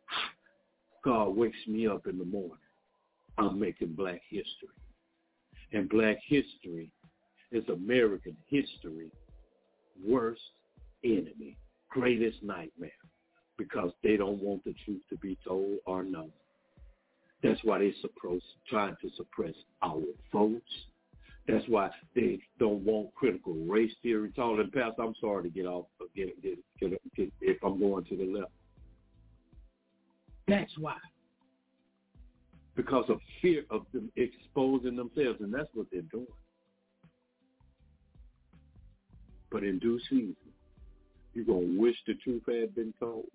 God wakes me up in the morning, I'm making Black history. And Black history is American history worst enemy, greatest nightmare because they don't want the truth to be told or known. That's why they're supposed, trying to suppress our votes. That's why they don't want critical race theory taught. And Pastor, I'm sorry to get off, get, get, get, get if I'm going to the left. That's why. Because of fear of them exposing themselves, and that's what they're doing. But in due season, you're going to wish the truth had been told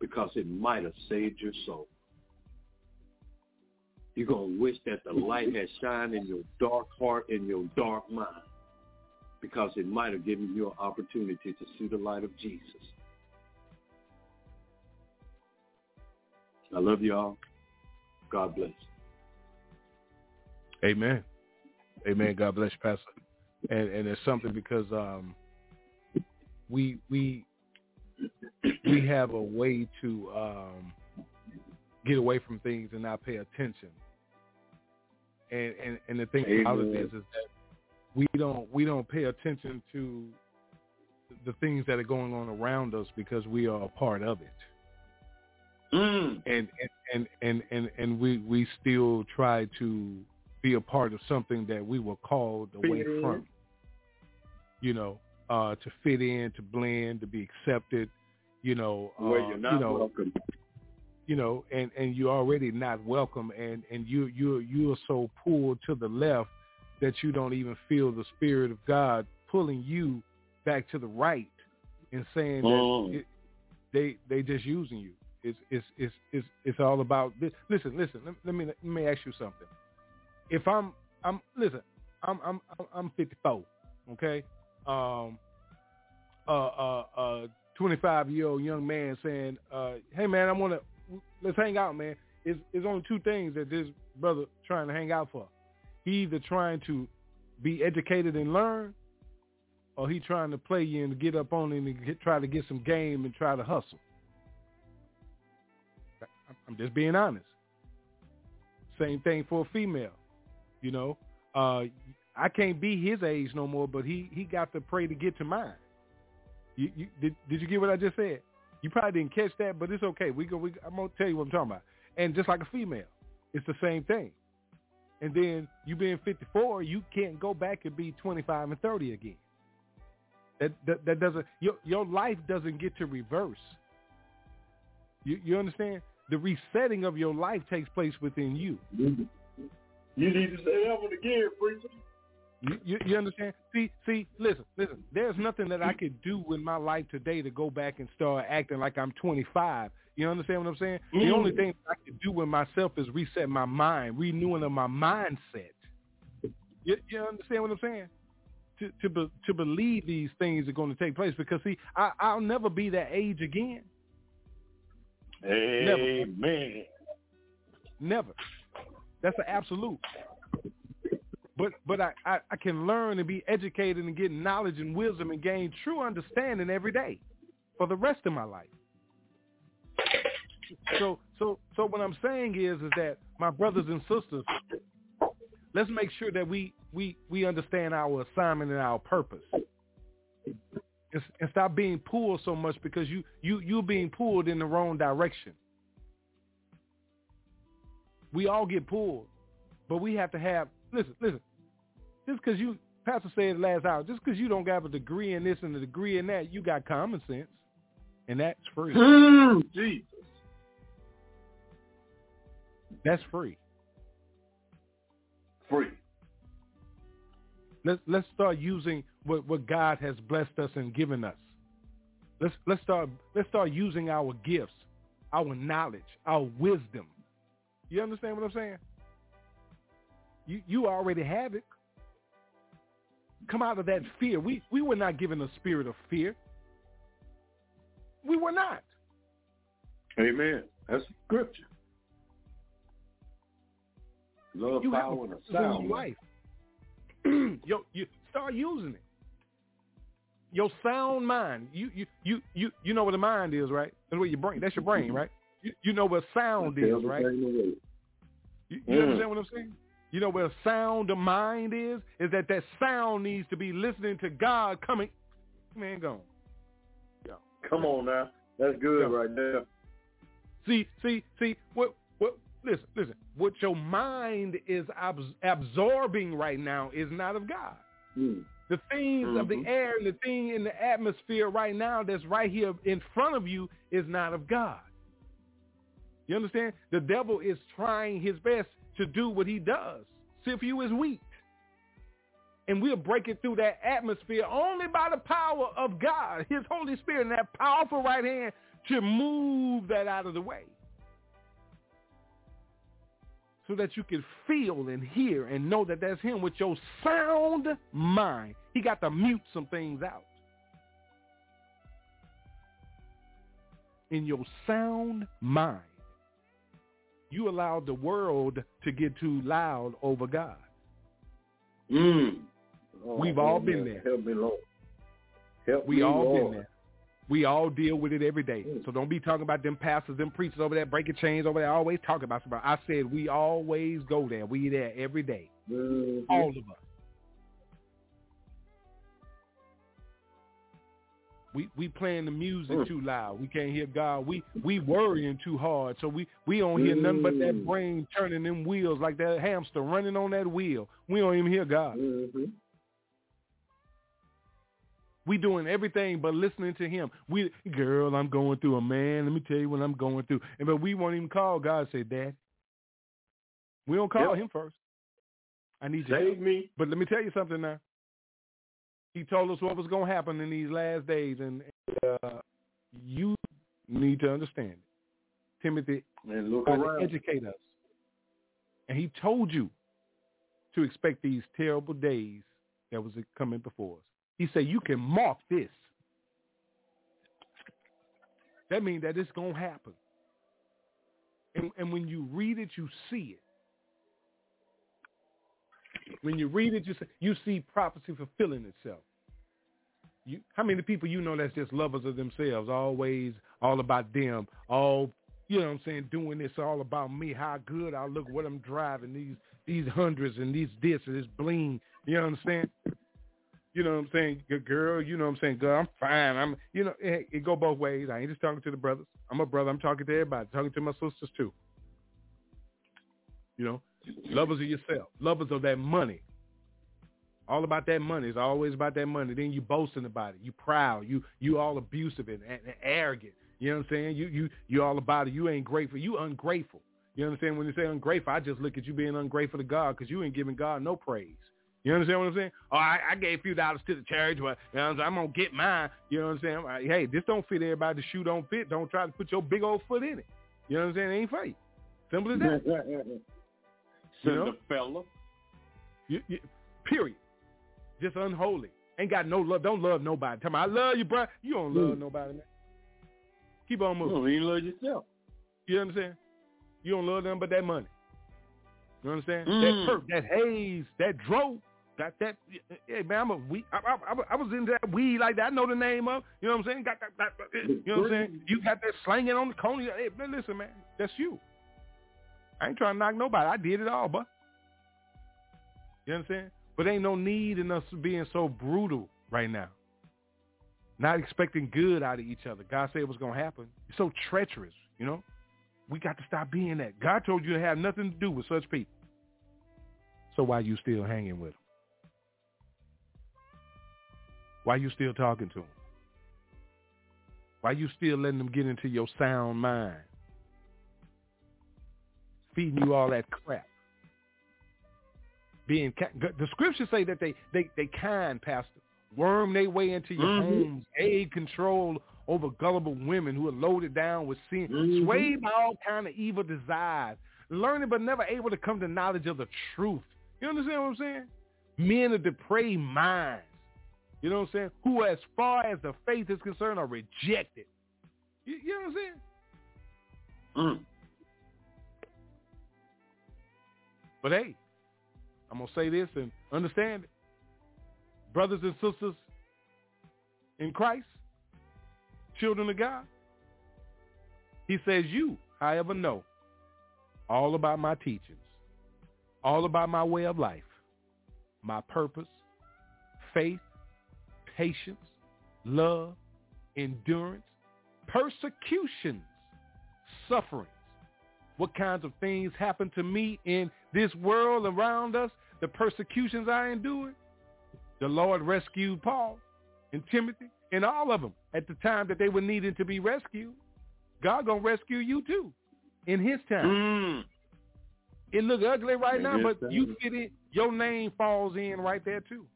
because it might have saved your soul. You're going to wish that the light had shined in your dark heart and your dark mind because it might have given you an opportunity to see the light of Jesus. I love y'all. God bless. Amen. Amen. God bless Pastor. And and it's something because um, we we we have a way to um, get away from things and not pay attention. And and, and the thing Amen. about it is, is that we don't we don't pay attention to the things that are going on around us because we are a part of it. Mm. And, and and and and we we still try to be a part of something that we were called away from. You know, uh, to fit in, to blend, to be accepted. You know, uh, Where you're not you know, welcome. you know, and and you're already not welcome, and and you you you are so pulled to the left that you don't even feel the spirit of God pulling you back to the right and saying Mm. that it, they they just using you. It's it's it's it's it's all about this. Listen, listen. Let, let me let me ask you something. If I'm I'm listen, I'm I'm I'm- I'm 54. Okay, um, uh uh uh 25 year old young man saying, uh, hey man, I want to let's hang out, man. It's it's only two things that this brother trying to hang out for. He either trying to be educated and learn, or he trying to play you and get up on it and get, try to get some game and try to hustle. I'm- I'm just being honest. Same thing for a female. You know, uh, I can't be his age no more, but he he got to pray to get to mine. You, you did did you get what I just said? You probably didn't catch that, but it's okay. We go. We, I'm gonna tell you what I'm talking about. And just like a female, it's the same thing. And then you being 54, you can't go back and be 25 and 30 again. That that, that doesn't your your life doesn't get to reverse. You you understand? The resetting of your life takes place within you. You need to say that one again, preacher. You, you, you understand? See, see, listen, listen. There's nothing that I could do in my life today to go back and start acting like I'm 25. You understand what I'm saying? The Mm. only thing I can do with myself is reset my mind, renewing of my mindset. You, you understand what I'm saying? To to be, to believe these things are going to take place because see, I, I'll never be that age again. Amen. Never. That's an absolute. But but I, I, I can learn and be educated and get knowledge and wisdom and gain true understanding every day for the rest of my life. So so so what I'm saying is is that my brothers and sisters, let's make sure that we we we understand our assignment and our purpose. And, and stop being pulled so much because you you you being pulled in the wrong direction. We all get pulled, but we have to have listen, listen. Just because you, Pastor said it last hour, just because you don't have a degree in this and a degree in that, you got common sense, and that's free. Mm, Jesus. That's free. Free. Let's let's start using what, what God has blessed us and given us. Let's let's start let's start using our gifts, our knowledge, our wisdom. You understand what I'm saying? You you already have it. Come out of that fear. We we were not given a spirit of fear. We were not. Amen. That's scripture. Love, you power, and a purpose in your sound life. Yo, you start using it. Your sound mind. You you you you you know what a mind is, right? That's what your brain. That's your brain, right? You, you know what sound is, right? You, you Mm. understand what I'm saying? You know where a sound of mind is? Is that that sound needs to be listening to God coming. Man, gone. Come on now. That's good Yeah. right there. See, see, see. What? What? Listen, listen. What your mind is abs- absorbing right now is not of God. Mm. The things of the Mhm. air and the thing in the atmosphere right now that's right here in front of you is not of God. You understand? The devil is trying his best to do what he does. Sift you is weak. And we're breaking through that atmosphere only by the power of God, his Holy Spirit, and that powerful right hand to move that out of the way. So that you can feel and hear and know that that's him with your sound mind. He got to mute some things out. In your sound mind, you allowed the world to get too loud over God. Mm. Oh, We've all been there. Help me, Lord. Help We me, all Lord. been there. We all deal with it every day. Mm. So don't be talking about them pastors, them preachers over there, breaking chains over there, always talking about somebody. I said we always go there. We there every day. Mhm. All of us. We we playing the music too loud. We can't hear God. We we worrying too hard. So we we don't hear nothing but that brain turning them wheels like that hamster running on that wheel. We don't even hear God. Mm-hmm. We doing everything but listening to him. We girl, I'm going through a man. Let me tell you what I'm going through. And but we won't even call God and say, Dad. We don't call Yep. him first. I need you. Save me. But let me tell you something now. He told us what was going to happen in these last days, and uh, you need to understand it. Timothy And look to educate us. And he told you to expect these terrible days that was coming before us. He said, you can mark this. That means that it's going to happen. And, and when you read it, you see it. When you read it, you see, you see prophecy fulfilling itself. You, how many people you know that's just lovers of themselves, always all about them, all you know what I'm saying, doing this all about me, how good I look, what I'm driving, these these hundreds and these this and this bling. You know what I'm saying? You know what I'm saying? Good girl, you know what I'm saying? Girl, I'm fine. I'm you know, it, it go both ways. I ain't just talking to the brothers. I'm a brother. I'm talking to everybody. talking to my sisters too. You know, lovers of yourself, lovers of that money. All about that money. It's always about that money. Then you boasting about it. You proud. You you all abusive and, and, and arrogant. You know what I'm saying? You you you all about it. You ain't grateful. You ungrateful. You understand when you say ungrateful? I just look at you being ungrateful to God because you ain't giving God no praise. You understand what I'm saying? Oh, I, I gave a few dollars to the church, but you know what I'm. I'm gonna get mine. You know what I'm saying? Like, Hey, this don't fit everybody. The shoe don't fit. Don't try to put your big old foot in it. You know what I'm saying? It ain't for you. Simple as that. You know? fella. You, you, period. Just unholy. Ain't got no love. Don't love nobody. Tell me, I love you, bro. You don't love nobody, man. Keep on moving. You don't even love yourself. You understand? You don't love them but that money. You understand? Mm. That perk, that haze, that dro, got that. Hey man, I'm a weed. I, I, I, I was into that weed like that. I know the name of. You know what I'm saying? Got that. that you know what I'm saying? You got that slanging on the coney. Hey, man, listen, man, that's you. I ain't trying to knock nobody. I did it all, but you understand? But ain't no need in us being so brutal right now. Not expecting good out of each other. God said it was going to happen. It's so treacherous, you know? We got to stop being that. God told you to have nothing to do with such people. So why you still hanging with them? Why you still talking to them? Why you still letting them get into your sound mind? Feeding you all that crap. Being ki- the scriptures say that they they they kind, Pastor, worm their way into your Mhm. homes, aid control over gullible women who are loaded down with sin, Mhm. swayed by all kind of evil desires, learning but never able to come to knowledge of the truth. You understand what I'm saying? Men of depraved minds. You know what I'm saying? Who, as far as the faith is concerned, are rejected. You, you know what I'm saying? Mm. But hey, I'm gonna say this and understand it. Brothers and sisters in Christ, children of God, he says you, however, know all about my teachings, all about my way of life, my purpose, faith, patience, love, endurance, persecutions, sufferings. What kinds of things happen to me in this world around us, the persecutions I endured. The Lord rescued Paul and Timothy and all of them at the time that they were needing to be rescued. God gonna rescue you too in his time. Mm. It look ugly right now, but time. you fit in. Your name falls in right there too.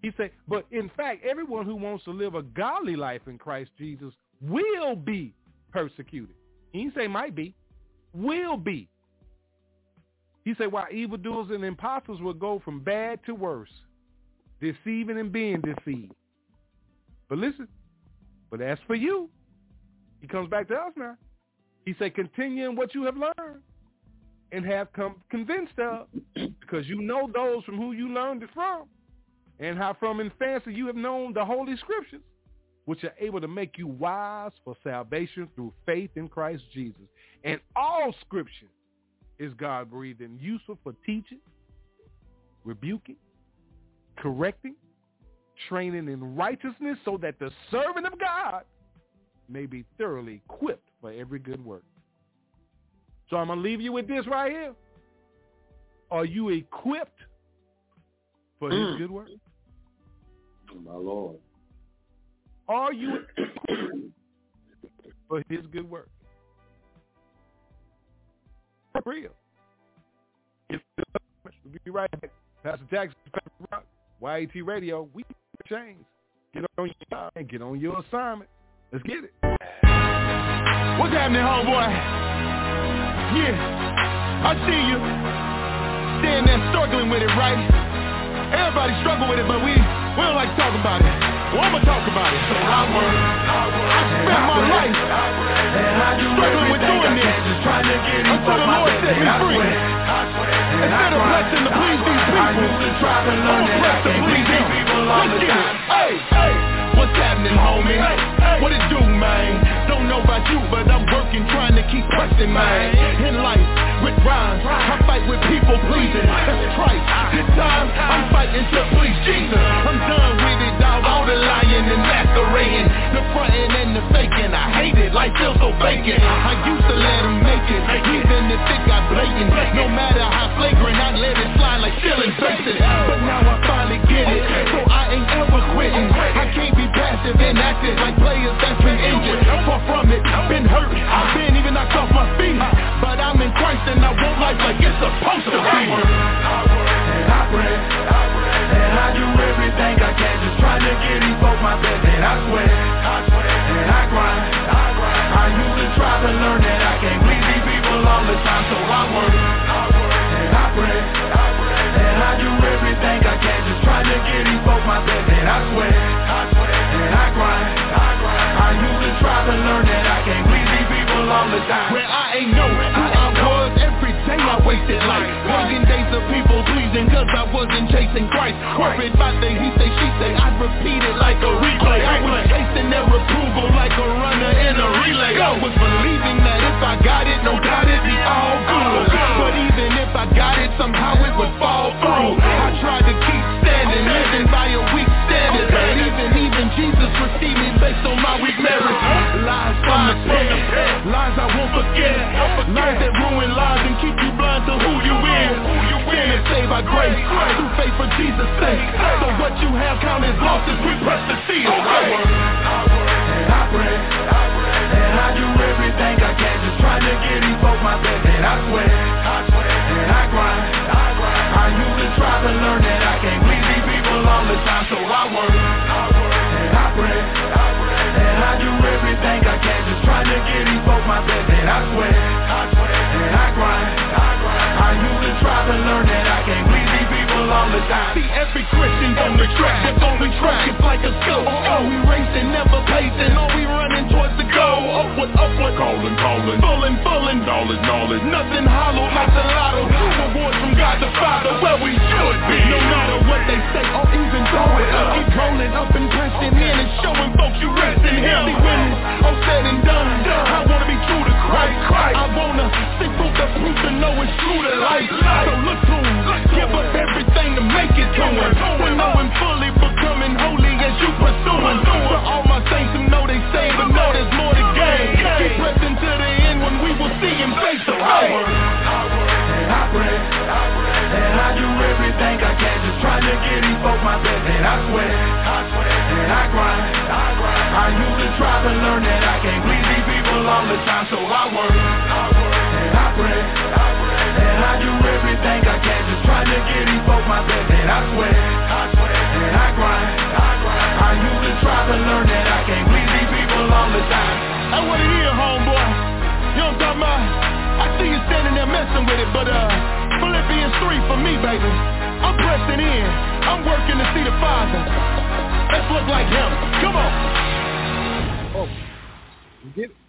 He said, but in fact, everyone who wants to live a godly life in Christ Jesus will be persecuted. He didn't say might be, will be. He said, while evildoers and impostors will go from bad to worse, deceiving and being deceived. But listen, but as for you, he comes back to us now. He said, continue in what you have learned and have come convinced of, because you know those from who you learned it from, and how from infancy you have known the holy scriptures, which are able to make you wise for salvation through faith in Christ Jesus. And all scripture is God-breathed and useful for teaching, rebuking, correcting, training in righteousness so that the servant of God may be thoroughly equipped for every good work. So I'm going to leave you with this right here. Are you equipped for his Mm. good work? My Lord. Are you for his good work? For real. We'll be right back. Pastor Jackson, YAT Radio. We change. Get on your and get on your assignment. Let's get it. What's happening, homeboy? Yeah, I see you. Standing there struggling with it, right? Everybody struggle with it, but we, we don't like to talk about it. Well, I'ma talk about it. So I work, I spend my life struggling with doing this until the Lord set me free. Instead of blessing to please these people, I'm blessed to please Him. Let's get it. Hey, hey. What's happening, homie? What it do, man? Don't know about you, but I'm working, trying to keep pressing, man. In life, with rhymes, I fight with people pleasing. That's Christ. This time, I'm fighting to please Jesus. I'm done with it, dog. All the lying and masquerading, the fronting and the faking. I hate it, life feels so vacant. I used to let them make it, even if it got blatant. No matter how flagrant, I let it slide like ceiling faces. But now I finally get it, so I ain't ever quitting. I can't be passive and active like players that's been injured. Far from it, been hurt, I've been even knocked off my feet. But I'm in Christ and I want life like it's supposed to be. And I pray, and I do everything I can, just trying to get these folks my best. And I swear, I swear, and I grind, I usually try to learn that I can't please these people all the time, so I work, I work, and I pray, and I do everything I can, just trying to get these folks my best. And I swear, I swear, and I grind, I usually try to learn that I can't please these people all the time. Where I ain't know I wasted life. Days of people pleasing cause I wasn't chasing Christ. Worried about the he say, she say, I'd repeat it like a replay. I was chasing their approval like a runner in a relay. I was believing that if I got it, no doubt it'd be all by grace, through faith for Jesus' sake. So what you have count as lost as we press the seal. I work, I work, and I pray, and I do everything I can, just trying to get these folks my best. And I swear, and on the track, they're on the track, it's like a scope. Oh, we racing, never pacing, oh, we running towards the goal. Upward, upward, calling, calling, pulling, pulling, knowledge, knowledge. Nothing hollow like the lotto. Rewards from God the Father, where we should be. No matter what they say, or even throw it up. Keep rolling up and pressing in and showing folks you rest in Him. See, when it's all said and done, I wanna be true to Christ. I wanna stick with the proof to know it's true to life. So look to Him, give up everything to make it to When knowing fully becoming holy as you pursuing. All my saints who know they but know there's more to gain. Keep pressing to the end when we will see Him face to. And I pray, and I do everything I can, just trying to get these folks my best. And I swear, and I grind, I usually try to learn that I can't please these people all the time. So I work, and I pray, I do everything I can, just trying to get these folks my best. And I swear, I swear, and I grind, I grind I used to try to learn that I can't please these people all the time. That's what it is, homeboy. You know what I'm talking about? I see you standing there messing with it, but uh, Philippians 3 for me, baby. I'm pressing in. I'm working to see the Father. Let's look like him. Come on. Oh, you get it?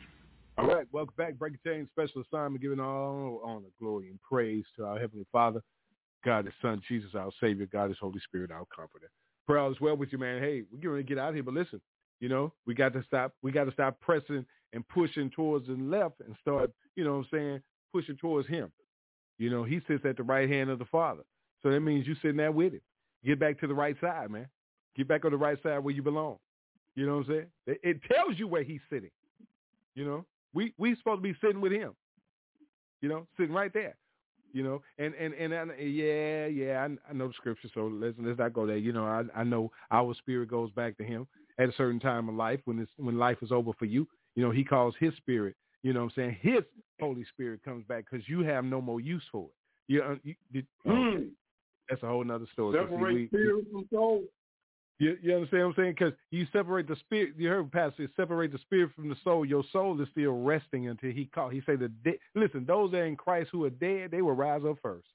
All right, welcome back. Breaking Chains Special Assignment, giving all honor, glory, and praise to our Heavenly Father, God, His Son, Jesus, our Savior, God, His Holy Spirit, our Comforter. Pray all is well with you, man. Hey, we're going to get out of here, but listen, you know, we got to stop. We got to stop pressing and pushing towards the left and start, you know what I'm saying, pushing towards Him. You know, He sits at the right hand of the Father. So that means you sitting there with Him. Get back to the right side, man. Get back on the right side where you belong. You know what I'm saying? It tells you where he's sitting. You know, we we supposed to be sitting with him. You know, sitting right there. You know, and and and, and yeah, yeah, I, I know the scripture, so let's let's not go there. You know, I I know our spirit goes back to him at a certain time of life when it's when life is over for you. You know, he calls his spirit. You know, what I'm saying his Holy Spirit comes back because you have no more use for it. You, uh, you, you Mm. that's a whole nother story. See, Separate we- spirit from soul. You, you understand what I'm saying? Because you separate the spirit. You heard Pastor separate the spirit from the soul. Your soul is still resting until He call. He say the dead. Listen, those that are in Christ who are dead, they will rise up first.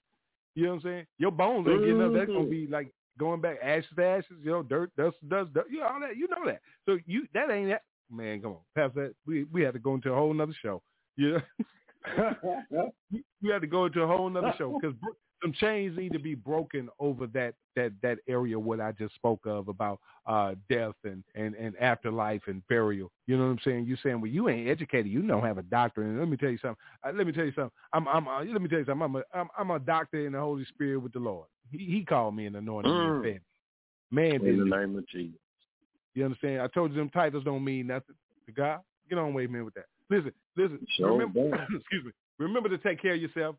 You know what I'm saying? Your bones ain't getting up. That's gonna be mm-hmm. like going back ashes to ashes. You know, dirt, dust, dust, dust. You know all that. You know that. So you that ain't that. Man, come on, Pastor. That we we had to go into a whole nother show. Yeah. You had to go into a whole nother show because some chains need to be broken over that that that area what I just spoke of about uh death and and and afterlife and burial. You know what I'm saying? You're saying, well, you ain't educated. You don't have a doctorate. And let me tell you something. Uh, let me tell you something. I'm I'm uh, let me tell you something. I'm a I'm, I'm a doctor in the Holy Spirit with the Lord. He he called me an anointed Mm. me. Man, In the name of Jesus. you understand? I told you them titles don't mean nothing. To God, get on with me with that. Listen, listen. Sure remember, excuse me. Remember to take care of yourself.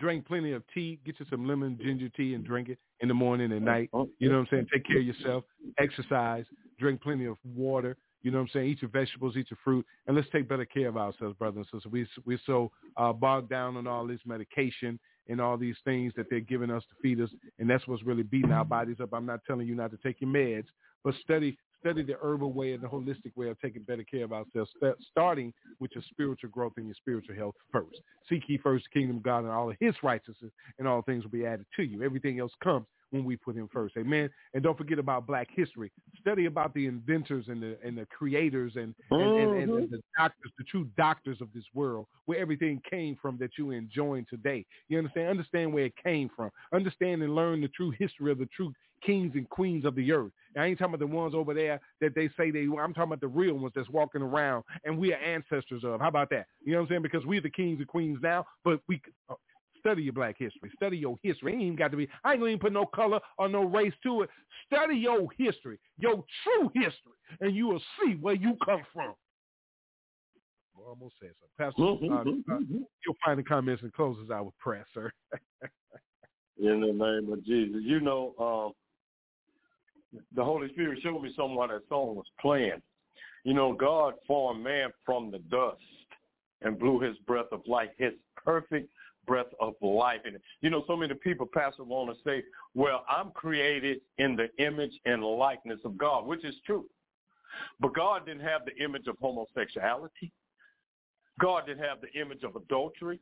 Drink plenty of tea. Get you some lemon ginger tea and drink it in the morning and night. You know what I'm saying? Take care of yourself. Exercise. Drink plenty of water. You know what I'm saying? Eat your vegetables, eat your fruit, and let's take better care of ourselves, brothers and sisters. We we're so uh, bogged down on all this medication and all these things that they're giving us to feed us, and that's what's really beating our bodies up. I'm not telling you not to take your meds, but study study the herbal way and the holistic way of taking better care of ourselves, st- starting with your spiritual growth and your spiritual health first. Seek ye first the kingdom of God and all of his righteousness, and all things will be added to you. Everything else comes when we put him first. Amen. And don't forget about black history. Study about the inventors and the and the creators and and, and, and, and the doctors, the true doctors of this world, where everything came from that you enjoying today. You understand? Understand where it came from. Understand and learn the true history of the true kings and queens of the earth. I ain't talking about the ones over there that they say they. I'm talking about the real ones that's walking around and we are ancestors of. How about that? You know what I'm saying? Because we're the kings and queens now, but we study your black history. Study your history. It ain't even got to be. I ain't gonna even put no color or no race to it. Study your history, your true history, and you will see where you come from. I almost said something. Pastor, uh, uh, you'll find the comments and closes our prayer, sir. In the name of Jesus. You know, um, the Holy Spirit showed me something while that song was playing. You know, God formed man from the dust and blew his breath of life, his perfect breath of life in it. You know, so many people, Pastor, want to say, well, I'm created in the image and likeness of God, which is true. But God didn't have the image of homosexuality. God didn't have the image of adultery.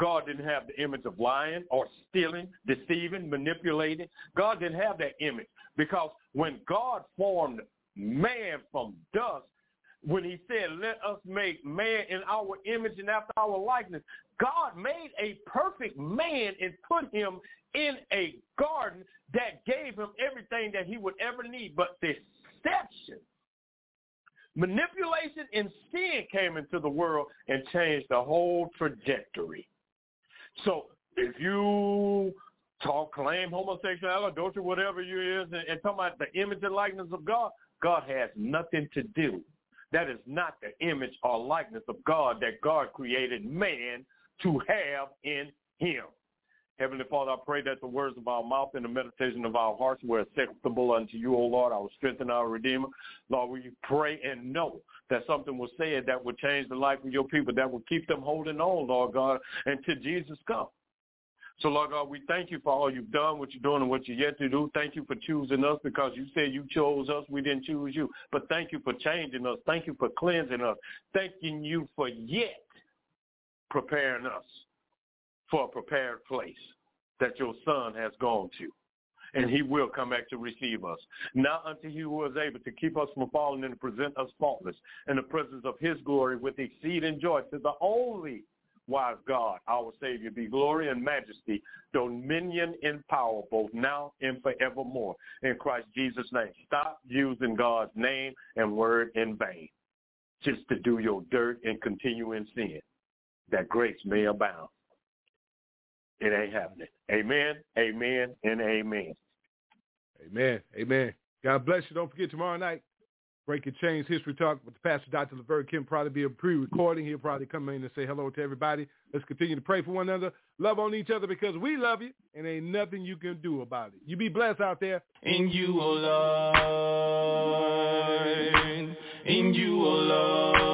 God didn't have the image of lying or stealing, deceiving, manipulating. God didn't have that image because when God formed man from dust, when he said, let us make man in our image and after our likeness, God made a perfect man and put him in a garden that gave him everything that he would ever need. But deception, manipulation, and sin came into the world and changed the whole trajectory. So if you talk, claim homosexuality, adultery, whatever you is, and, and talk about the image and likeness of God, God has nothing to do. That is not the image or likeness of God that God created man to have in him. Heavenly Father, I pray that the words of our mouth and the meditation of our hearts were acceptable unto you, O Lord, our strength and our Redeemer. Lord, we pray and know that something was said that would change the life of your people, that would keep them holding on, Lord God, until Jesus comes. So, Lord God, we thank you for all you've done, what you're doing, and what you're yet to do. Thank you for choosing us because you said you chose us. We didn't choose you. But thank you for changing us. Thank you for cleansing us. Thanking you for yet preparing us for a prepared place that your son has gone to. And he will come back to receive us. Now unto he who is able to keep us from falling and to present us faultless in the presence of his glory with exceeding joy to the only wise God, our Savior, be glory and majesty, dominion and power, both now and forevermore. In Christ Jesus' name. Stop using God's name and word in vain just to do your dirt and continue in sin, that grace may abound. It ain't happening. Amen, amen, and amen. Amen. Amen. God bless you. Don't forget tomorrow night, Breaking Chains History Talk with the Pastor Dr. Laverne Kim. Probably be a pre-recording. He'll probably come in and say hello to everybody. Let's continue to pray for one another, love on each other because we love you, and ain't nothing you can do about it. You be blessed out there. In you, oh Lord, in you, oh Lord,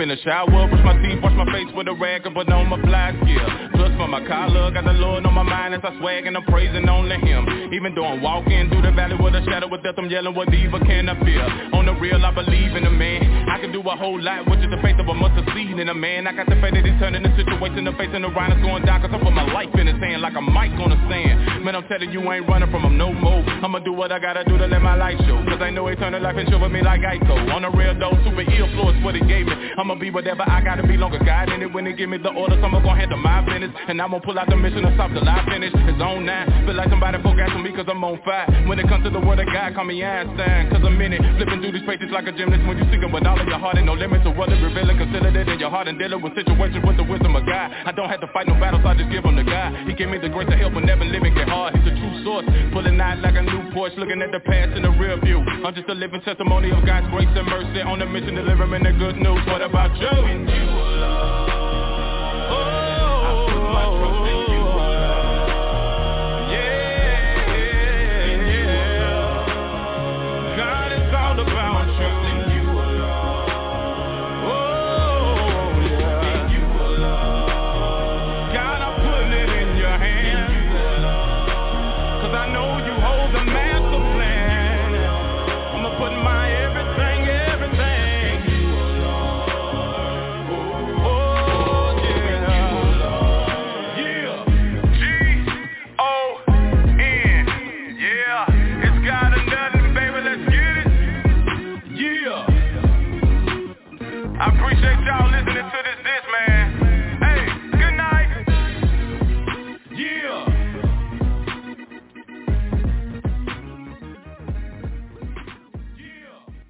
in the shower, brush my teeth, wash my face with a rag and put on my black gear. Plus for my collar, got the Lord on my mind as I swag and I'm praising only Him. Even though I'm walking through the valley with a shadow of death, I'm yelling, what evil can I fear? On the real, I believe in a man. I can do a whole lot, which is the faith of a mustard seed in a man. I got the faith that He's turning the situation, the face and the rhino's going down, cause I put my life in His hand like a mic on the sand Man, I'm telling you, I ain't running from Him no more. I'ma do what I gotta do to let my light show. Cause I know eternal life and show with me like Geico. On the real though, super ill flow is what He gave me. I'ma be whatever I gotta be, longer God in it. When He give me the orders, I'ma gon' handle my business. And I'm gonna pull out the mission and stop till I finish. It's on nine. Feel like somebody forgot me cause I'm on fire. When it comes to the word of God, call me Einstein. Cause I'm in it. Flipping through these pages like a gymnast. When you seeking with all of your heart and no limits to it revealing. Consider it in your heart and dealing with situations with the wisdom of God. I don't have to fight no battles, I just give them to God. He gave me the grace to help when never living get hard. He's a true source. Pulling out like a new Porsche, looking at the past in the rear view. I'm just a living testimony of God's grace and mercy. On a mission delivering the good news. What about you? In you, God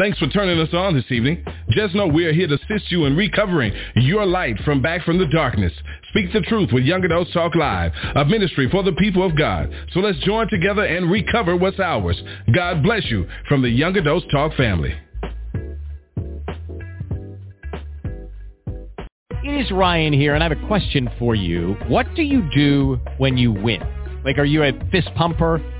Thanks for turning us on this evening. Just know we are here to assist you in recovering your light from back from the darkness. Speak the truth with Young Adults Talk Live, a ministry for the people of God. So let's join together and recover what's ours. God bless you from the Young Adults Talk family. It is Ryan here, and I have a question for you. What do you do when you win? Like, are you a fist pumper,